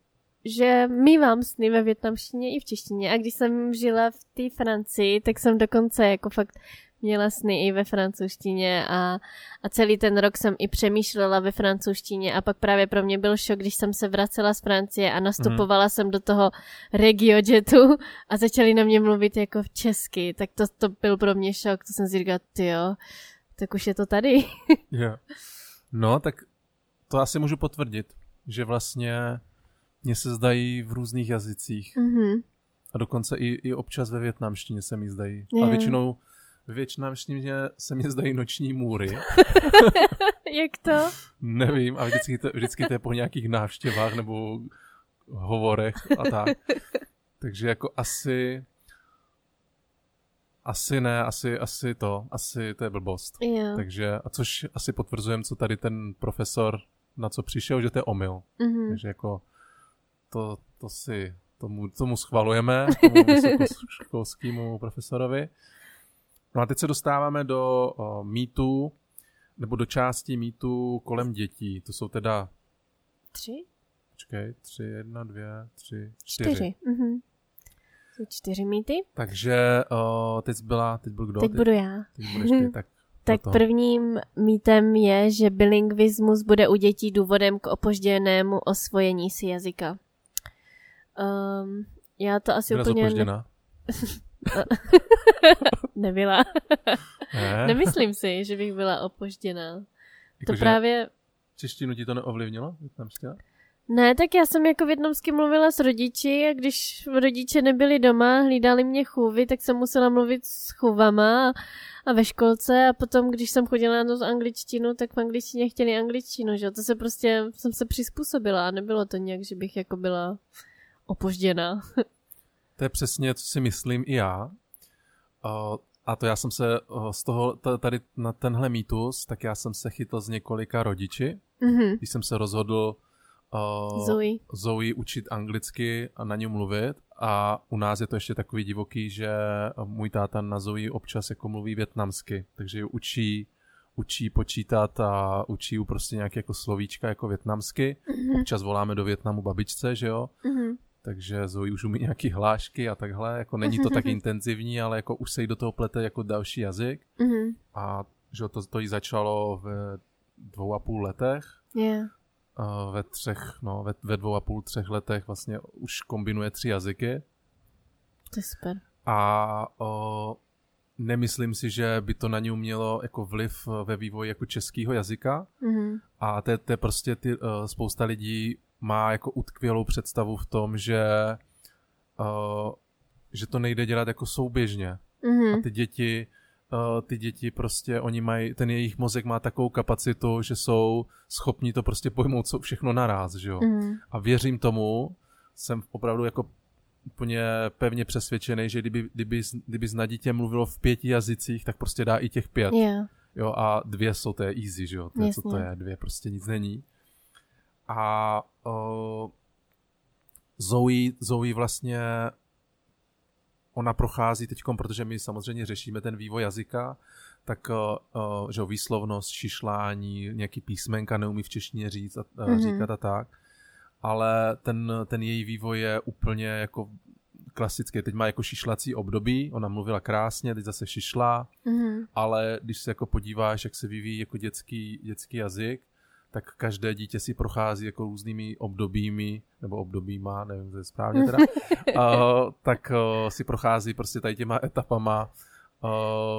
že mývám sny ve větnamštině i v češtině a když jsem žila v té Francii, tak jsem dokonce jako fakt měla sny i ve francouzštině a, a celý ten rok jsem i přemýšlela ve francouzštině a pak právě pro mě byl šok, když jsem se vracela z Francie a nastupovala mm. jsem do toho regiojetu a začali na mě mluvit jako v česky, tak to, to byl pro mě šok, to jsem si říkala, jo, tak už je to tady. *laughs* Yeah. No, tak to asi můžu potvrdit, že vlastně mě se zdají v různých jazycích mhm. a dokonce i, i občas ve větnamštině se mi zdají. Jo. A většinou ve větnamštině se mi zdají noční můry. *laughs* Jak to? Nevím, a vždycky to, vždycky to je po nějakých návštěvách nebo hovorech a tak. *laughs* Takže jako asi asi ne, asi, asi to, asi to je blbost. Jo. Takže, a což asi potvrzujeme, co tady ten profesor na co přišel, že to je omyl. Mhm. Takže jako to, to si tomu, tomu schvalujeme, tomu vysokoškolskému profesorovi. No a teď se dostáváme do o, mýtu, nebo do části mýtu kolem dětí. To jsou teda, Tři? počkej, tři, jedna, dvě, tři, čtyři. Čtyři. Mhm. Jsou čtyři mýty. Takže o, teď byla, teď byl kdo? Teď budu já. teď budeš ty, *laughs* tak Tak proto. prvním mýtem je, že bilingvismus bude u dětí důvodem k opožděnému osvojení si jazyka. Um, já to asi Byla úplně... Ne... *laughs* *laughs* Nebyla. Ne? Nemyslím si, že bych byla opožděná. To Jakože právě... Češtinu ti to neovlivnilo? Větnamština? Ne, tak já jsem jako větnamsky mluvila s rodiči a když rodiče nebyli doma, hlídali mě chůvy, tak jsem musela mluvit s chůvama a, ve školce a potom, když jsem chodila na tu angličtinu, tak v angličtině chtěli angličtinu, že jo? To se prostě, jsem se přizpůsobila a nebylo to nějak, že bych jako byla opožděná. *laughs* To je přesně, co si myslím i já. Uh, a to já jsem se uh, z toho, tady na tenhle mýtus, tak já jsem se chytl z několika rodiči, Mhm. když jsem se rozhodl uh, Zoe. Zoe učit anglicky a na ní mluvit. A u nás je to ještě takový divoký, že můj táta na Zoe občas jako mluví větnamsky, takže ji učí, učí počítat a učí ju prostě nějaké jako slovíčka jako větnamsky. Občas voláme do Větnamu babičce, že jo? Mhm. Takže Zoe už umí nějaký hlášky a takhle, jako není to tak *laughs* intenzivní, ale jako už se jí do toho plete jako další jazyk Mhm. a že to, to jí začalo ve dvou a půl letech, Yeah. a ve třech, no, ve, ve dvou a půl, třech letech vlastně už kombinuje tři jazyky To je super. a o, nemyslím si, že by to na ní mělo jako vliv ve vývoji jako českého jazyka, Mhm. A to je prostě ty, uh, spousta lidí má jako utkvělou představu v tom, že, uh, že to nejde dělat jako souběžně. A Mhm. ty děti, uh, ty děti prostě, oni mají, ten jejich mozek má takovou kapacitu, že jsou schopni to prostě pojmout co všechno naraz, že jo. Mhm. A věřím tomu, jsem opravdu jako úplně pevně přesvědčený, že kdyby, kdyby, kdyby na dítě mluvilo v pěti jazycích, tak prostě dá i těch pět. Yeah. Jo, a dvě jsou, to je easy, že jo, to je, co to je, dvě prostě nic není. A uh, Zoe, Zoe vlastně, ona prochází teď, protože my samozřejmě řešíme ten vývoj jazyka, tak uh, že výslovnost, šišlání, nějaký písmenka neumí v češtině říct a, Mhm. říkat a tak. Ale ten, ten její vývoj je úplně jako klasický. Teď má jako šišlací období, ona mluvila krásně, teď zase šišlá, Mhm. ale když se jako podíváš, jak se vyvíjí jako dětský, dětský jazyk, tak každé dítě si prochází jako různými obdobími, nebo obdobíma, nevím, to je správně teda, uh, *laughs* tak uh, si prochází prostě tady těma etapama, uh,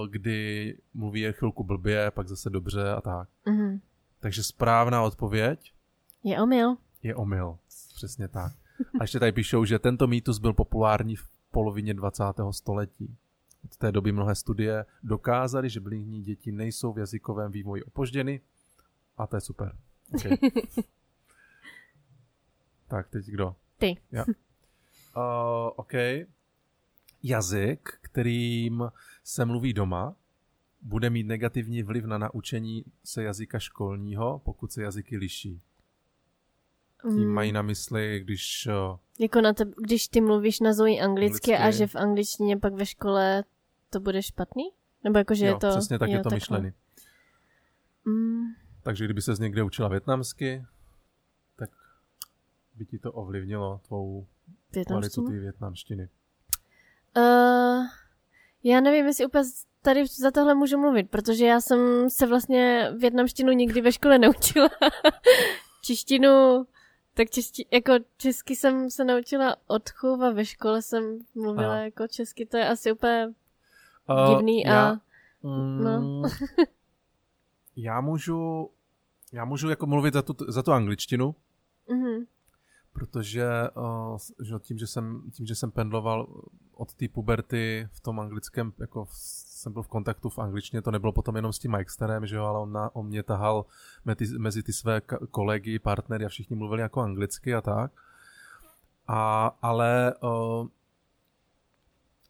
kdy mluví je chvilku blbě, pak zase dobře a tak. Mhm. Takže správná odpověď Je omyl. je omyl. Přesně tak. A ještě tady píšou, že tento mýtus byl populární v polovině 20. století. Od té doby mnohé studie dokázaly, že bilingvní děti nejsou v jazykovém vývoji opožděny. A to je super. Okay. *laughs* tak, teď kdo? Ty. Ja. *laughs* Uh, OK. Jazyk, kterým se mluví doma, bude mít negativní vliv na naučení se jazyka školního, pokud se jazyky liší. Tím Mm. mají na mysli, když... uh, Jako na teb, když ty mluvíš na Zoe anglicky, Anglicky. a že v angličtině pak ve škole to bude špatný? Nebo jako, že jo, je to... přesně tak jo, je to myšlený. Mm, Takže kdyby se někde učila větnamsky, tak by ti to ovlivnilo tvou kvalitu té větnamštiny. Uh, já nevím, jestli úplně tady za tohle můžu mluvit, protože já jsem se vlastně větnamštinu nikdy ve škole neučila. *laughs* Češtinu, tak čeští, jako česky jsem se naučila od a ve škole jsem mluvila Aha. jako česky, to je asi úplně Uh, divný a... já, mm, no. *laughs* já můžu já můžu jako mluvit za tu, za tu angličtinu, Mhm. protože uh, že tím, že jsem, tím, že jsem pendloval od té puberty v tom anglickém, jako v, jsem byl v kontaktu v angličtině, to nebylo potom jenom s tím Mikesterem, že jo, ale on, na, on mě tahal mezi, mezi ty své kolegy, partnery a všichni mluvili jako anglicky a tak. A, ale uh,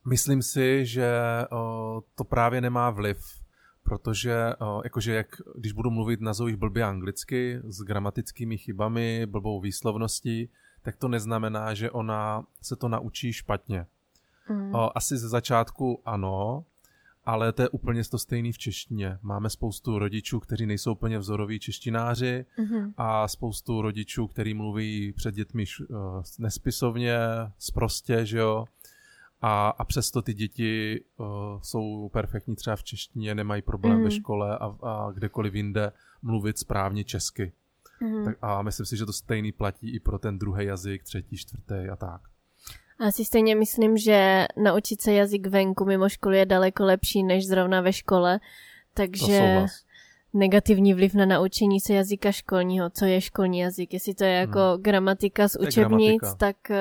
myslím si, že uh, to právě nemá vliv, protože uh, jakože jak, když budu mluvit na Zoe blbě anglicky s gramatickými chybami, blbou výslovností, tak to neznamená, že ona se to naučí špatně. Mm. O, asi ze začátku ano, ale to je úplně to stejný v češtině. Máme spoustu rodičů, kteří nejsou úplně vzoroví češtináři Mhm. a spoustu rodičů, kteří mluví před dětmi š- eh, nespisovně, sprostě, že jo. A, a přesto ty děti uh, jsou perfektní třeba v češtině, nemají problém Mhm. ve škole a, a kdekoliv jinde mluvit správně česky. Mhm. Tak, a myslím si, že to stejný platí i pro ten druhý jazyk, třetí, čtvrtý a tak. A si stejně myslím, že naučit se jazyk venku mimo školu je daleko lepší než zrovna ve škole. Takže negativní vliv na naučení se jazyka školního. Co je školní jazyk? Jestli to je jako hmm. gramatika z učebnic, tak uh,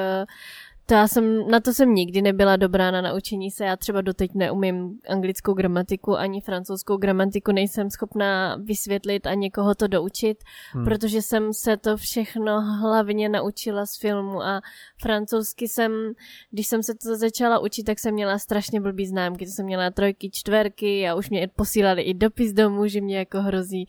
to já jsem, na to jsem nikdy nebyla dobrá na naučení se. Já třeba doteď neumím anglickou gramatiku ani francouzskou gramatiku, nejsem schopná vysvětlit a někoho to doučit, hmm. protože jsem se to všechno hlavně naučila z filmu a francouzsky jsem, když jsem se to začala učit, tak jsem měla strašně blbý známky, to jsem měla trojky, čtverky a už mě posílali i dopis domů, že mě jako hrozí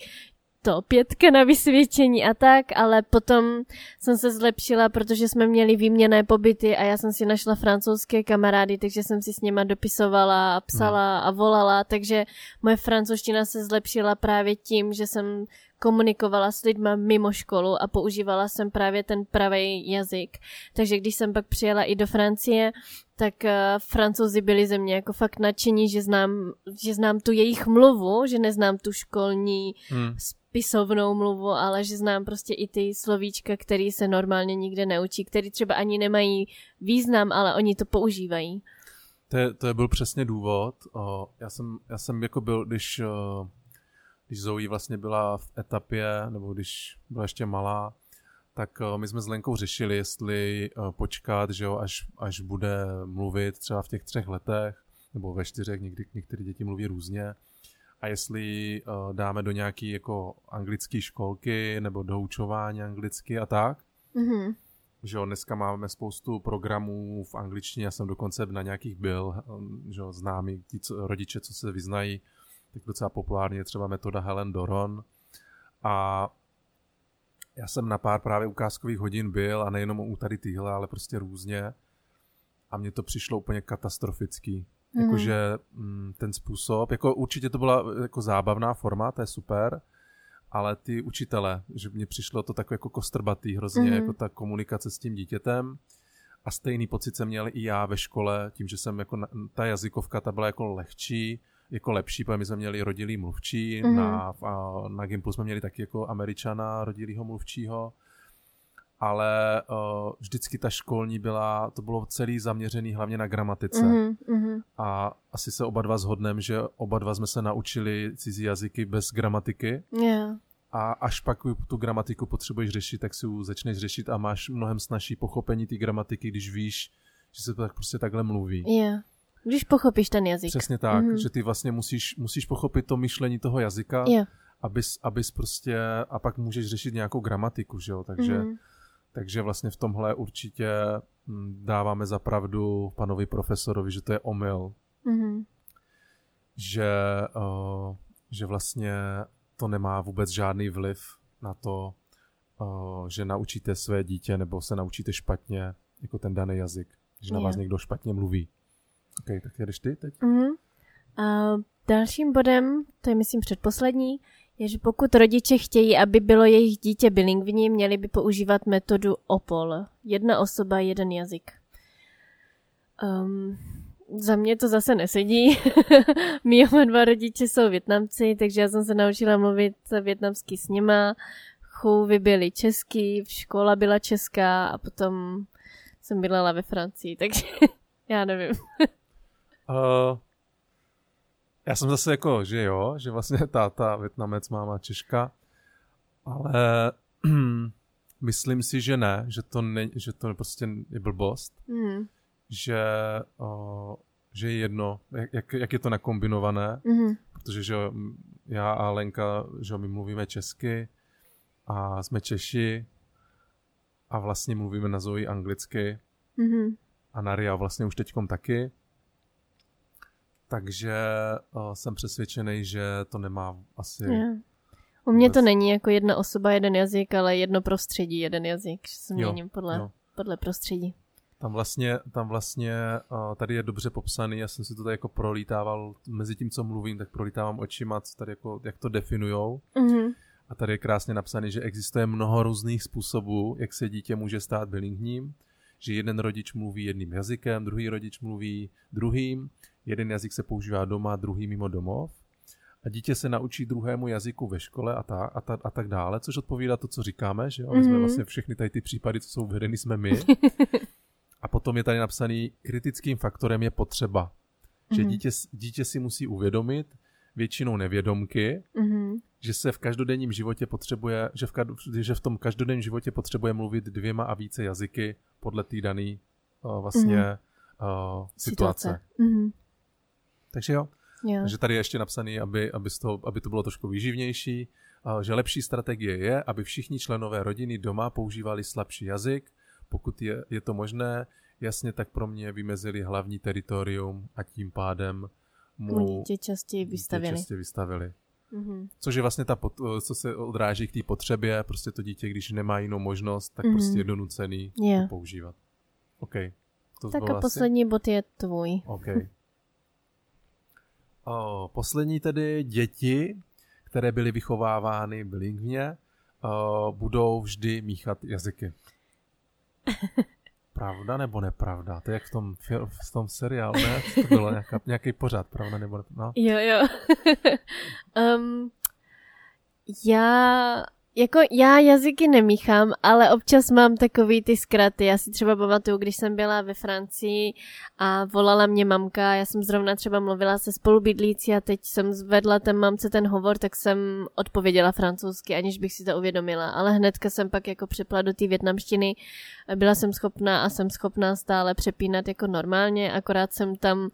to pětka na vysvědčení a tak, ale potom jsem se zlepšila, protože jsme měli výměné pobyty a já jsem si našla francouzské kamarády, takže jsem si s nima dopisovala a psala no. a volala, takže moje francouzština se zlepšila právě tím, že jsem komunikovala s lidma mimo školu a používala jsem právě ten pravý jazyk. Takže když jsem pak přijela i do Francie, tak uh, francouzi byli ze mě jako fakt nadšení, že znám, že znám tu jejich mluvu, že neznám tu školní hmm pisovnou mluvu, ale že znám prostě i ty slovíčka, které se normálně nikde neučí, které třeba ani nemají význam, ale oni to používají. To, je, to je byl přesně důvod. O, já, jsem, já jsem jako byl, když, o, když Zoe vlastně byla v etapě, nebo když byla ještě malá, tak o, my jsme s Lenkou řešili, jestli o, počkat, že jo, až, až bude mluvit třeba v těch třech letech, nebo ve čtyřech, někdy některé děti mluví různě, a jestli uh, dáme do nějaký jako anglické školky nebo doučování anglicky a tak. Mm-hmm. Že jo, dneska máme spoustu programů v angličtině, já jsem dokonce na nějakých byl, eh, že jo, známí ti co, rodiče, co se vyznají, tak docela populárně je třeba metoda Helen Doron. A já jsem na pár právě ukázkových hodin byl a nejenom u tady tyhle, ale prostě různě. A mně to přišlo úplně katastrofický. Mm. Jakože ten způsob, jako určitě to byla jako zábavná forma, to je super, ale ty učitele, že mně přišlo to takové jako kostrbatý hrozně, mm. jako ta komunikace s tím dítětem. A stejný pocit jsem měl i já ve škole, tím, že jsem jako, ta jazykovka, ta byla jako lehčí, jako lepší, protože my jsme měli rodilý mluvčí, mm. na, na Gimplu jsme měli taky jako američana rodilýho mluvčího ale uh, vždycky ta školní byla, to bylo celý zaměřený hlavně na gramatice. Mm-hmm, A asi se oba dva zhodneme, že oba dva jsme se naučili cizí jazyky bez gramatiky. Yeah. A až pak tu gramatiku potřebuješ řešit, tak si ji začneš řešit a máš mnohem snažší pochopení té gramatiky, když víš, že se to tak prostě takhle mluví. Yeah. Když pochopíš ten jazyk. Přesně tak, mm-hmm. že ty vlastně musíš, musíš pochopit to myšlení toho jazyka, yeah. abys, abys prostě, a pak můžeš řešit nějakou gramatiku, že jo, takže mm-hmm takže vlastně v tomhle určitě hm, dáváme za pravdu panovi profesorovi, že to je omyl. Mm-hmm. Že, uh, že vlastně to nemá vůbec žádný vliv na to, uh, že naučíte své dítě nebo se naučíte špatně jako ten daný jazyk, že na vás někdo špatně mluví. OK, tak jedeš ty teď? Mm-hmm. A dalším bodem, to je myslím předposlední, je, že pokud rodiče chtějí, aby bylo jejich dítě bilingvní, měli by používat metodu OPOL. Jedna osoba, jeden jazyk. Um, za mě to zase nesedí. *laughs* Mí oba dva rodiče jsou Větnamci, takže já jsem se naučila mluvit větnamsky s nima. Chůvy byly český, škola byla česká a potom jsem bydlela ve Francii, takže *laughs* já nevím. *laughs* uh, já jsem zase jako, že jo, že vlastně *laughs* táta Větnamec, máma Češka, ale *clears throat* myslím si, že ne, že to, ne, že to prostě je blbost, mm. že, o, že je jedno, jak, jak je to nakombinované, mm. protože že já a Lenka, že my mluvíme česky a jsme Češi a vlastně mluvíme na Zoe anglicky mm. a na Ria vlastně už teďkom taky takže uh, jsem přesvědčený, že to nemá asi... Yeah. U mě to není jako jedna osoba, jeden jazyk, ale jedno prostředí, jeden jazyk, že se měním podle, jo. podle prostředí. Tam vlastně, tam vlastně uh, tady je dobře popsaný, já jsem si to tady jako prolítával, mezi tím, co mluvím, tak prolítávám očima, tady jako, jak to definujou. Mm-hmm. A tady je krásně napsaný, že existuje mnoho různých způsobů, jak se dítě může stát bilingním, že jeden rodič mluví jedním jazykem, druhý rodič mluví druhým, jeden jazyk se používá doma, druhý mimo domov a dítě se naučí druhému jazyku ve škole a, ta, a, ta, a tak dále, což odpovídá to, co říkáme, že jo? My mm-hmm. jsme mhm. vlastně všechny tady ty případy, co jsou uvedeny, jsme my. *laughs* A potom je tady napsaný, kritickým faktorem je potřeba. Že Mhm. dítě, dítě si musí uvědomit, většinou nevědomky, Mhm. že se v každodenním životě potřebuje, že v, že v tom každodenním životě potřebuje mluvit dvěma a více jazyky podle té dané uh, vlastně uh, situace. Mhm. Takže jo, Jo. takže tady je ještě napsaný, aby, aby, z toho, aby to bylo trošku výživnější, že lepší strategie je, aby všichni členové rodiny doma používali slabší jazyk, pokud je, je to možné, jasně tak pro mě vymezili hlavní teritorium a tím pádem mu Mu dítě častěji dítě vystavili. častěji vystavili. Mhm. Což je vlastně ta, pot, co se odráží k té potřebě, prostě to dítě, když nemá jinou možnost, tak Mhm. prostě je donucený Jo. to používat. OK. To Tak a asi? poslední bod je tvůj. OK. *laughs* Poslední tedy děti, které byly vychovávány bilingvně, budou vždy míchat jazyky. *laughs* Pravda nebo nepravda? To je jak v tom, v tom seriálu, ne? To bylo nějaká, nějaký pořád, pravda nebo ne? No. Jo, jo. *laughs* um, já, jako já jazyky nemíchám, ale občas mám takový ty zkraty. Já si třeba pamatuju, když jsem byla ve Francii a volala mě mamka, já jsem zrovna třeba mluvila se spolubydlící a teď jsem zvedla ten mamce ten hovor, tak jsem odpověděla francouzsky, aniž bych si to uvědomila. Ale hnedka jsem pak jako přepla do té větnamštiny. Byla jsem schopná a jsem schopná stále přepínat jako normálně, akorát jsem tam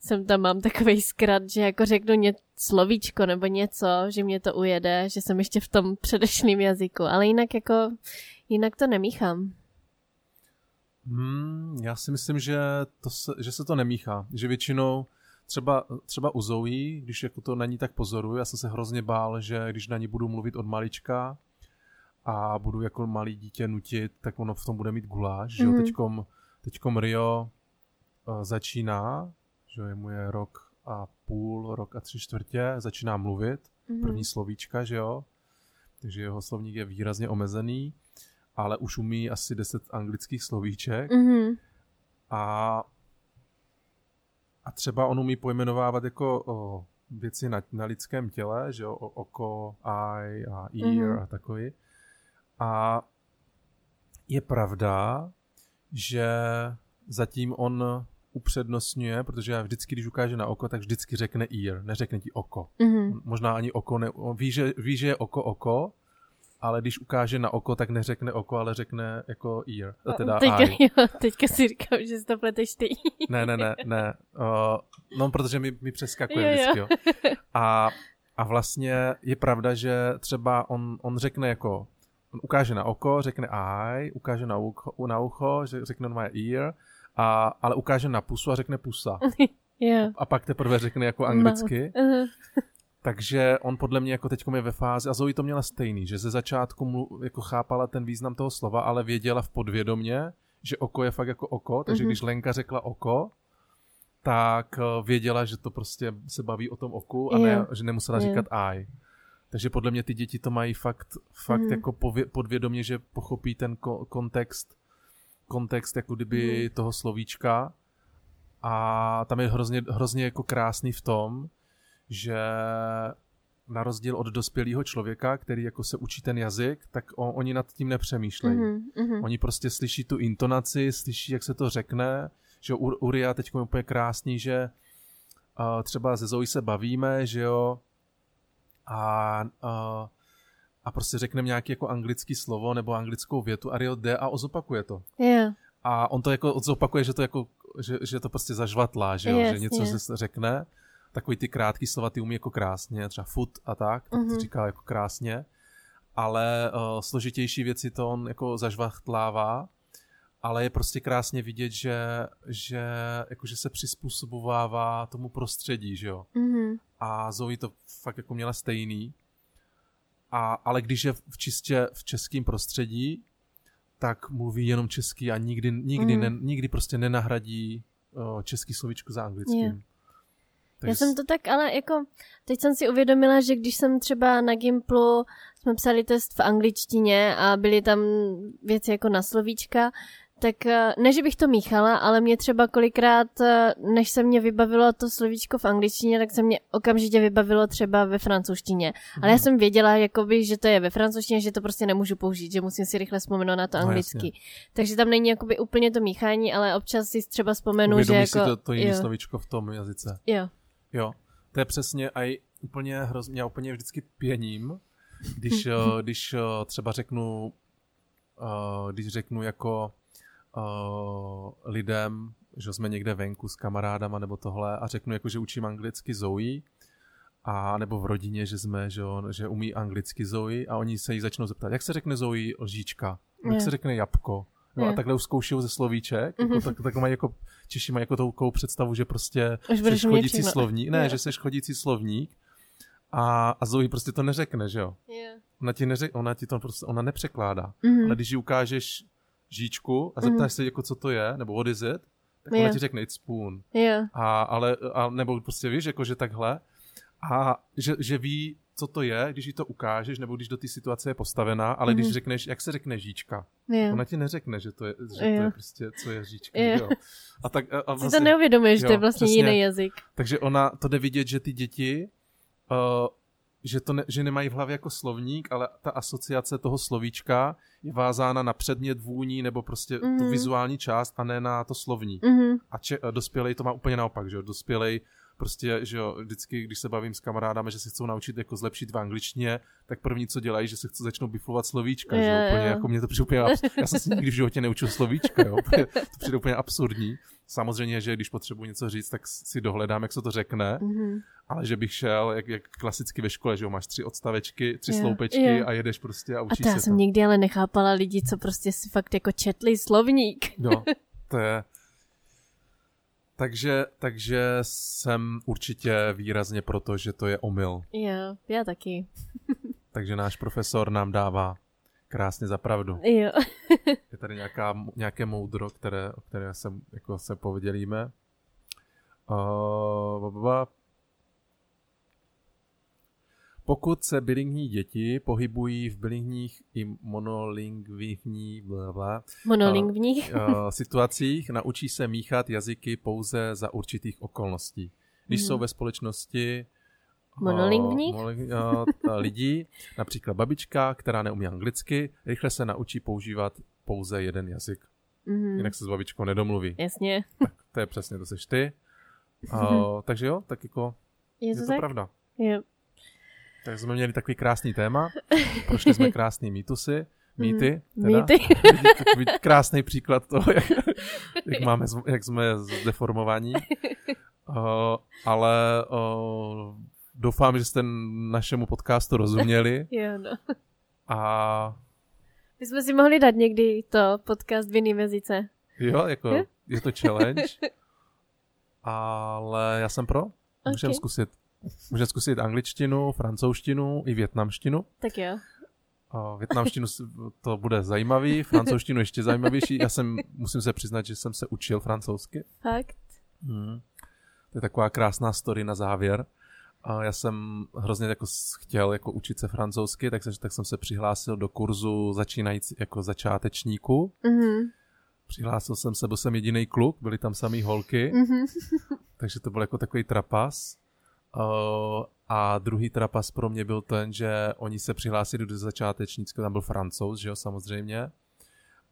jsem tam mám takový zkrat, že jako řeknu ně, slovíčko nebo něco, že mě to ujede, že jsem ještě v tom předešlém jazyku, ale jinak jako, jinak to nemíchám. Hmm, já si myslím, že, to se, že se to nemíchá. Že většinou třeba, třeba u Zoe, když jako to na ní tak pozoruju, já jsem se hrozně bál, že když na ní budu mluvit od malička a budu jako malý dítě nutit, tak ono v tom bude mít guláš. Že jo? Mhm. Teďkom, teďkom Rio uh, začíná, že mu je rok a půl, rok a tři čtvrtě, začíná mluvit, Mhm. první slovíčka, že jo. Takže jeho slovník je výrazně omezený, ale už umí asi 10 anglických slovíček Mhm. a, a třeba on umí pojmenovávat jako o, věci na, na lidském těle, že jo, o, oko, eye a ear Mhm. a takový. A je pravda, že zatím on upřednostňuje, protože já vždycky, když ukáže na oko, tak vždycky řekne ear, neřekne ti oko. Mhm. Možná ani oko, ne, ví, že, ví, že je oko oko, ale když ukáže na oko, tak neřekne oko, ale řekne jako ear, a teda teďka, eye. *laughs* jo, teďka si říkám, že si to pleteš ty. Ne, ne, ne, ne. Uh, no, protože mi, mi přeskakuje Jo, vždycky, jo. *laughs* A, a vlastně je pravda, že třeba on, on řekne jako, on ukáže na oko, řekne eye, ukáže na ucho, na ucho řekne normálně ear, a, ale ukáže na pusu a řekne pusa. *laughs* Jo. A pak teprve řekne jako anglicky. Uh, Takže on podle mě jako teď je ve fázi, a Zoe to měla stejný, že ze začátku mu jako chápala ten význam toho slova, ale věděla v podvědomě, že oko je fakt jako oko, takže Mhm. když Lenka řekla oko, tak eh, věděla, že to prostě se baví o tom oku a ne, že nemusela Jo. říkat eye. Takže podle mě ty děti to mají fakt, fakt Mhm. jako pově, podvědomě, že pochopí ten ko- kontext, kontext jako kdyby Mhm. toho slovíčka a tam je hrozně, hrozně jako krásný v tom, že na rozdíl od dospělého člověka, který jako se učí ten jazyk, tak o, oni nad tím nepřemýšlejí. mhm, mhm. Oni prostě slyší tu intonaci, slyší, jak se to řekne, že Uria teď je úplně krásný, že uh, třeba ze Zoe se bavíme, že jo, a, uh, a prostě řekneme nějaký jako anglický slovo nebo anglickou větu a Rio jde a zopakuje to. Jo. A on to jako zopakuje, že to jako, že, že to prostě zažvatlá, že jo, že Jasně. něco se řekne, takový ty krátký slova ty umí jako krásně, třeba foot a tak, tak to Mhm. říká jako krásně, ale uh, složitější věci to on jako zažvachtlává, ale je prostě krásně vidět, že, že, jako, že se přizpůsobovává tomu prostředí, že jo. Mhm. A Zoe to fakt jako měla stejný. A, ale když je v čistě v českém prostředí, tak mluví jenom český a nikdy, nikdy, Mhm. ne, nikdy prostě nenahradí o, český slovíčko za anglickým. Jo. Takže Já jsem to tak, ale jako, teď jsem si uvědomila, že když jsem třeba na Gimplu, jsme psali test v angličtině a byly tam věci jako na slovíčka, tak eh, ne, že bych to míchala, ale mě třeba kolikrát, eh, než se mě vybavilo to slovíčko v angličtině, tak se mě okamžitě vybavilo třeba ve francouzštině. Ale já jsem věděla, jakoby, že to je ve francouzštině, že to prostě nemůžu použít, že musím si rychle vzpomenout na to No, anglicky. jasně. Takže tam není jakoby úplně to míchání, ale občas si třeba vzpomenu, že Uvědomíš jako... si to, to jiné slovíčko v tom jazyce. jo. Jo, to je přesně a úplně hrozně, já úplně vždycky pěním, když, *laughs* eh, když třeba řeknu, když řeknu jako eh, lidem, že jsme někde venku s kamarádama nebo tohle a řeknu jako, že učím anglicky Zoe a nebo v rodině, že jsme, že, on, že umí anglicky Zoe a oni se jí začnou zeptat, jak se řekne Zoe lžička, jak Jo. se řekne jabko. No a takhle už zkoušou ze slovíček, jako, tak, tak mají jako, Češi mají jako takovou představu, že prostě jsi chodící všechno. slovník, ne, Jo. že jsi chodící slovník a, a Zoe prostě to neřekne, že jo. Jo. Ona ti, neřek, ona ti to prostě, ona nepřekládá. Mhm. Ale když jí ukážeš žíčku a zeptáš se, jako co to je, nebo what is it, tak ona Jo. ti řekne it's spoon. Jo. A, ale, a, nebo prostě víš, jako že takhle. A že, že ví, co to je, když jí to ukážeš, nebo když do té situace je postavená, ale když Mhm. řekneš, jak se řekne žíčka, Jo. ona ti neřekne, že to je, že to Jo. je prostě, co je žíčka. Jo. Jo. A tak, a, a Si vlastně, to neuvědomuješ, že to je vlastně přesně. jiný jazyk. takže ona, to jde vidět, že ty děti, uh, že, to ne, že nemají v hlavě jako slovník, ale ta asociace toho slovíčka je vázána na předmět vůní nebo prostě mm-hmm. tu Mhm. vizuální část a ne na to slovní. Mhm. A če, dospělej to má úplně naopak, že jo, dospělej prostě, že jo, vždycky, když se bavím s kamarádami, že se chcou naučit jako zlepšit v angličtině, tak první, co dělají, že se chce začnou biflovat slovíčka, že Jo, úplně jo. jako mě to přijde úplně, abs- já jsem si nikdy v životě neučil slovíčka, jo, úplně- to přijde úplně absurdní. Samozřejmě, že když potřebuji něco říct, tak si dohledám, jak se to řekne, Mhm. ale že bych šel, jak, jak klasicky ve škole, že jo, máš tři odstavečky, tři Jo, sloupečky jo. a jedeš prostě a A učíš to já se jsem to. nikdy ale nechápala lidi, co prostě si fakt jako četli slovník. Jo, to je... Takže, takže jsem určitě výrazně proto, že to je omyl. Jo, já taky. *laughs* Takže náš profesor nám dává krásně za pravdu. Jo. *laughs* Je tady nějaká, nějaké moudro, které, o které se, jako se podělíme. Uh. Pokud se bilingní děti pohybují v bilingních i bla, Monolingvních. uh, situacích, naučí se míchat jazyky pouze za určitých okolností. Když Mhm. jsou ve společnosti uh, Monolingvních? monoli- lidí, například babička, která neumí anglicky, rychle se naučí používat pouze jeden jazyk. Mhm. Jinak se s babičkou nedomluví. Jasně. Tak to je přesně, to seš ty. Uh, *laughs* takže jo, tak jako Je je to to tak? pravda. Jo. Tak jsme měli takový krásný téma, prošli jsme krásný mýtusy, mýty, teda. Mhm. Mýty. *laughs* Takový krásný příklad toho, jak, jak, máme, jak jsme zdeformovaní. Uh, ale uh, doufám, že jste našemu podcastu rozuměli *laughs* Jo, no. a My jsme si mohli dát někdy to podcast v jiným jazyce. jo, jako Jo? je to challenge, *laughs* ale já jsem pro. Můžeme Ok. zkusit. Můžeme zkusit angličtinu, francouzštinu i větnamštinu. Tak jo. A větnamštinu to bude zajímavý, francouzštinu ještě zajímavější. Já jsem, musím se přiznat, že jsem se učil francouzsky. Fakt. Hmm. To je taková krásná story na závěr. A já jsem hrozně jako chtěl jako učit se francouzsky, tak, se, tak jsem se přihlásil do kurzu začínající jako začátečníku. Mhm. Přihlásil jsem se, byl jsem jediný kluk, byly tam samý holky, Mhm. takže to byl jako takový trapas. A druhý trapas pro mě byl ten, že oni se přihlásili do začátečnícka, tam byl francouz, že jo, samozřejmě.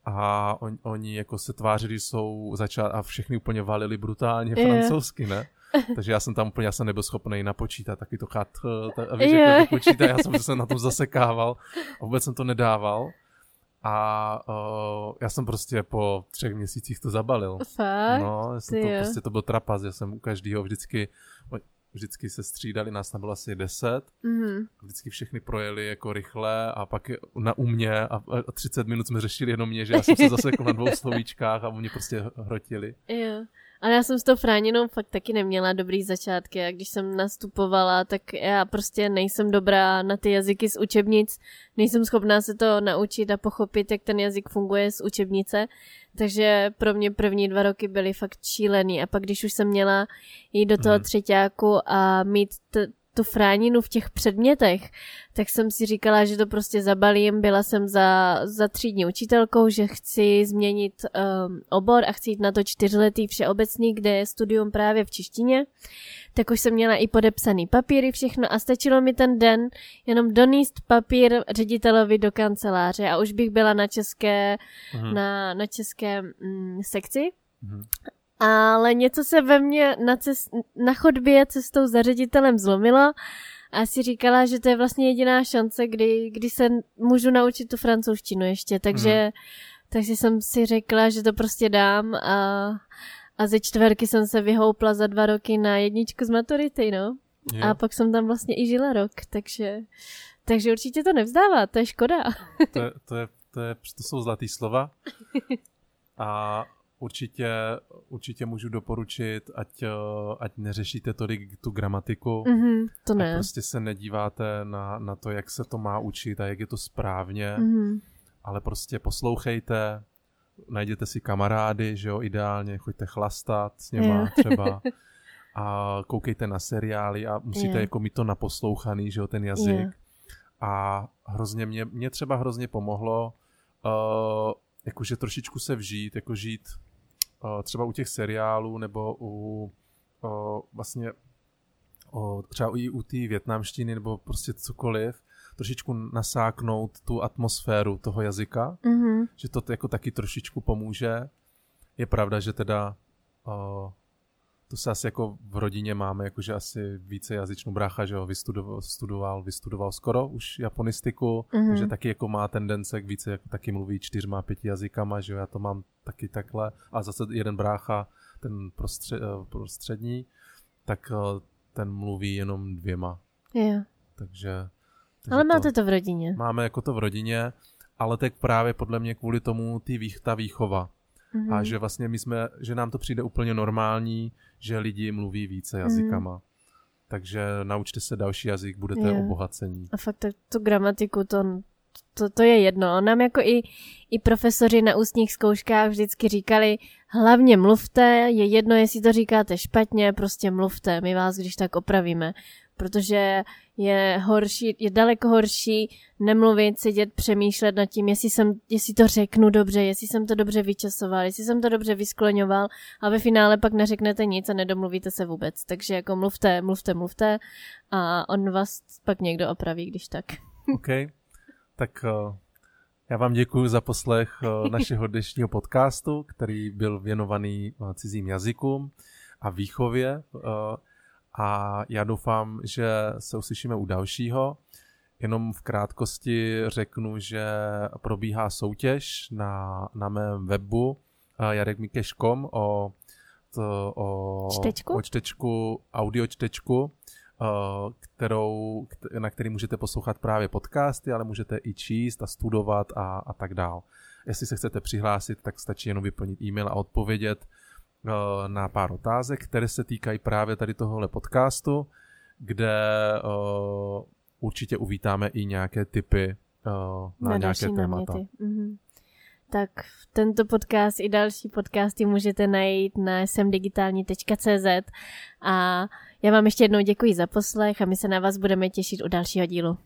A on, oni jako se tvářili, že jsou začát a všechny úplně valili brutálně Jo. francouzsky, ne? *laughs* Takže já jsem tam úplně, já jsem nebyl schopný napočítat taky to chat, a víš, Jo. jak počítá, já jsem se na tom zasekával a vůbec jsem to nedával. A uh, já jsem prostě po třech měsících to zabalil. Fakt? No, já jsem to, prostě to byl trapas, já jsem u každého vždycky, vždycky se střídali, nás tam bylo asi deset, Mhm. vždycky všechny projeli jako rychle a pak na u mě a, a 30 minut jsme řešili jenom mě, že já jsem se zase jako na dvou slovíčkách a oni prostě hrotili. Jo. Ale já jsem s tou fráninou fakt taky neměla dobrý začátky a když jsem nastupovala, tak já prostě nejsem dobrá na ty jazyky z učebnic, nejsem schopná se to naučit a pochopit, jak ten jazyk funguje z učebnice, takže pro mě první dva roky byly fakt šílený a pak když už jsem měla jít do toho Mhm. třetíku a mít t- tu fráninu v těch předmětech, tak jsem si říkala, že to prostě zabalím. Byla jsem za, za třídní učitelkou, že chci změnit um, obor a chci jít na to čtyřletý všeobecný, kde je studium právě v češtině. Tak už jsem měla i podepsaný papíry, všechno a stačilo mi ten den jenom doníst papír ředitelovi do kanceláře a už bych byla na české, mm. na, na české mm, sekci. Mm ale něco se ve mně na, cest, na chodbě cestou za ředitelem zlomilo a si říkala, že to je vlastně jediná šance, kdy, kdy se můžu naučit tu francouzštinu ještě, takže, mm. takže jsem si řekla, že to prostě dám a, a ze čtverky jsem se vyhoupla za dva roky na jedničku z maturity, no. Jo. A pak jsem tam vlastně i žila rok, takže, takže určitě to nevzdává, to je škoda. To, je, to, je, to, je, to jsou zlatý slova. *laughs* A určitě, určitě můžu doporučit, ať, eh, ať neřešíte tolik tu gramatiku. Mm-hmm, to ne. Ať prostě se nedíváte na, na to, jak se to má učit a jak je to správně, mm-hmm. ale prostě poslouchejte, najděte si kamarády, že jo, ideálně, choďte chlastat s něma yeah. třeba *laughs* a koukejte na seriály a musíte yeah. jako mít to naposlouchaný, že jo, ten jazyk. Yeah. A hrozně mě, mě třeba hrozně pomohlo uh, jakože trošičku se vžít, jako žít třeba u těch seriálů nebo u uh, vlastně uh, třeba i u té větnamštiny nebo prostě cokoliv, trošičku nasáknout tu atmosféru toho jazyka, mm-hmm. že to jako taky trošičku pomůže. Je pravda, že teda uh, to se asi jako v rodině máme, jakože asi více jazyčnou brácha, že ho vystudoval, studoval, vystudoval skoro už japonistiku, mm-hmm. takže taky jako má tendence k více, jako taky mluví čtyřma, pěti jazykama, že jo, já to mám taky takhle. A zase jeden brácha, ten prostřed, eh, prostřední, tak eh, ten mluví jenom dvěma. Yeah. Takže, takže Ale máte to, to v rodině. Máme jako to v rodině, ale tak právě podle mě kvůli tomu ty, ta výchova Mm-hmm. A mhm. že vlastně my jsme, že nám to přijde úplně normální, že lidi mluví více mhm. jazykama. Mm. Takže naučte se další jazyk, budete je. obohacení. A fakt to, tu gramatiku, to, to, to je jedno. Nám jako i, i profesoři na ústních zkouškách vždycky říkali, hlavně mluvte, je jedno, jestli to říkáte špatně, prostě mluvte, my vás když tak opravíme protože je horší, je daleko horší nemluvit, sedět, přemýšlet nad tím, jestli, jsem, jestli to řeknu dobře, jestli jsem to dobře vyčasoval, jestli jsem to dobře vyskloňoval a ve finále pak neřeknete nic a nedomluvíte se vůbec. Takže jako mluvte, mluvte, mluvte a on vás pak někdo opraví, když tak. OK, tak uh, já vám děkuji za poslech uh, *laughs* našeho dnešního podcastu, který byl věnovaný uh, cizím jazykům a výchově. A já doufám, že se uslyšíme u dalšího. Jenom v krátkosti řeknu, že probíhá soutěž na, na mém webu jarekmikeš.com o, to, o, čtečku? o čtečku, audio čtečku, kterou, na který můžete poslouchat právě podcasty, ale můžete i číst a studovat a, a tak dál. Jestli se chcete přihlásit, tak stačí jenom vyplnit e-mail a odpovědět Eh, na pár otázek, které se týkají právě tady tohohle podcastu, kde uh, určitě uvítáme i nějaké typy uh, na, na nějaké témata. Mm-hmm. Tak tento podcast i další podcasty můžete najít na smdigitální.cz a já vám ještě jednou děkuji za poslech a my se na vás budeme těšit u dalšího dílu.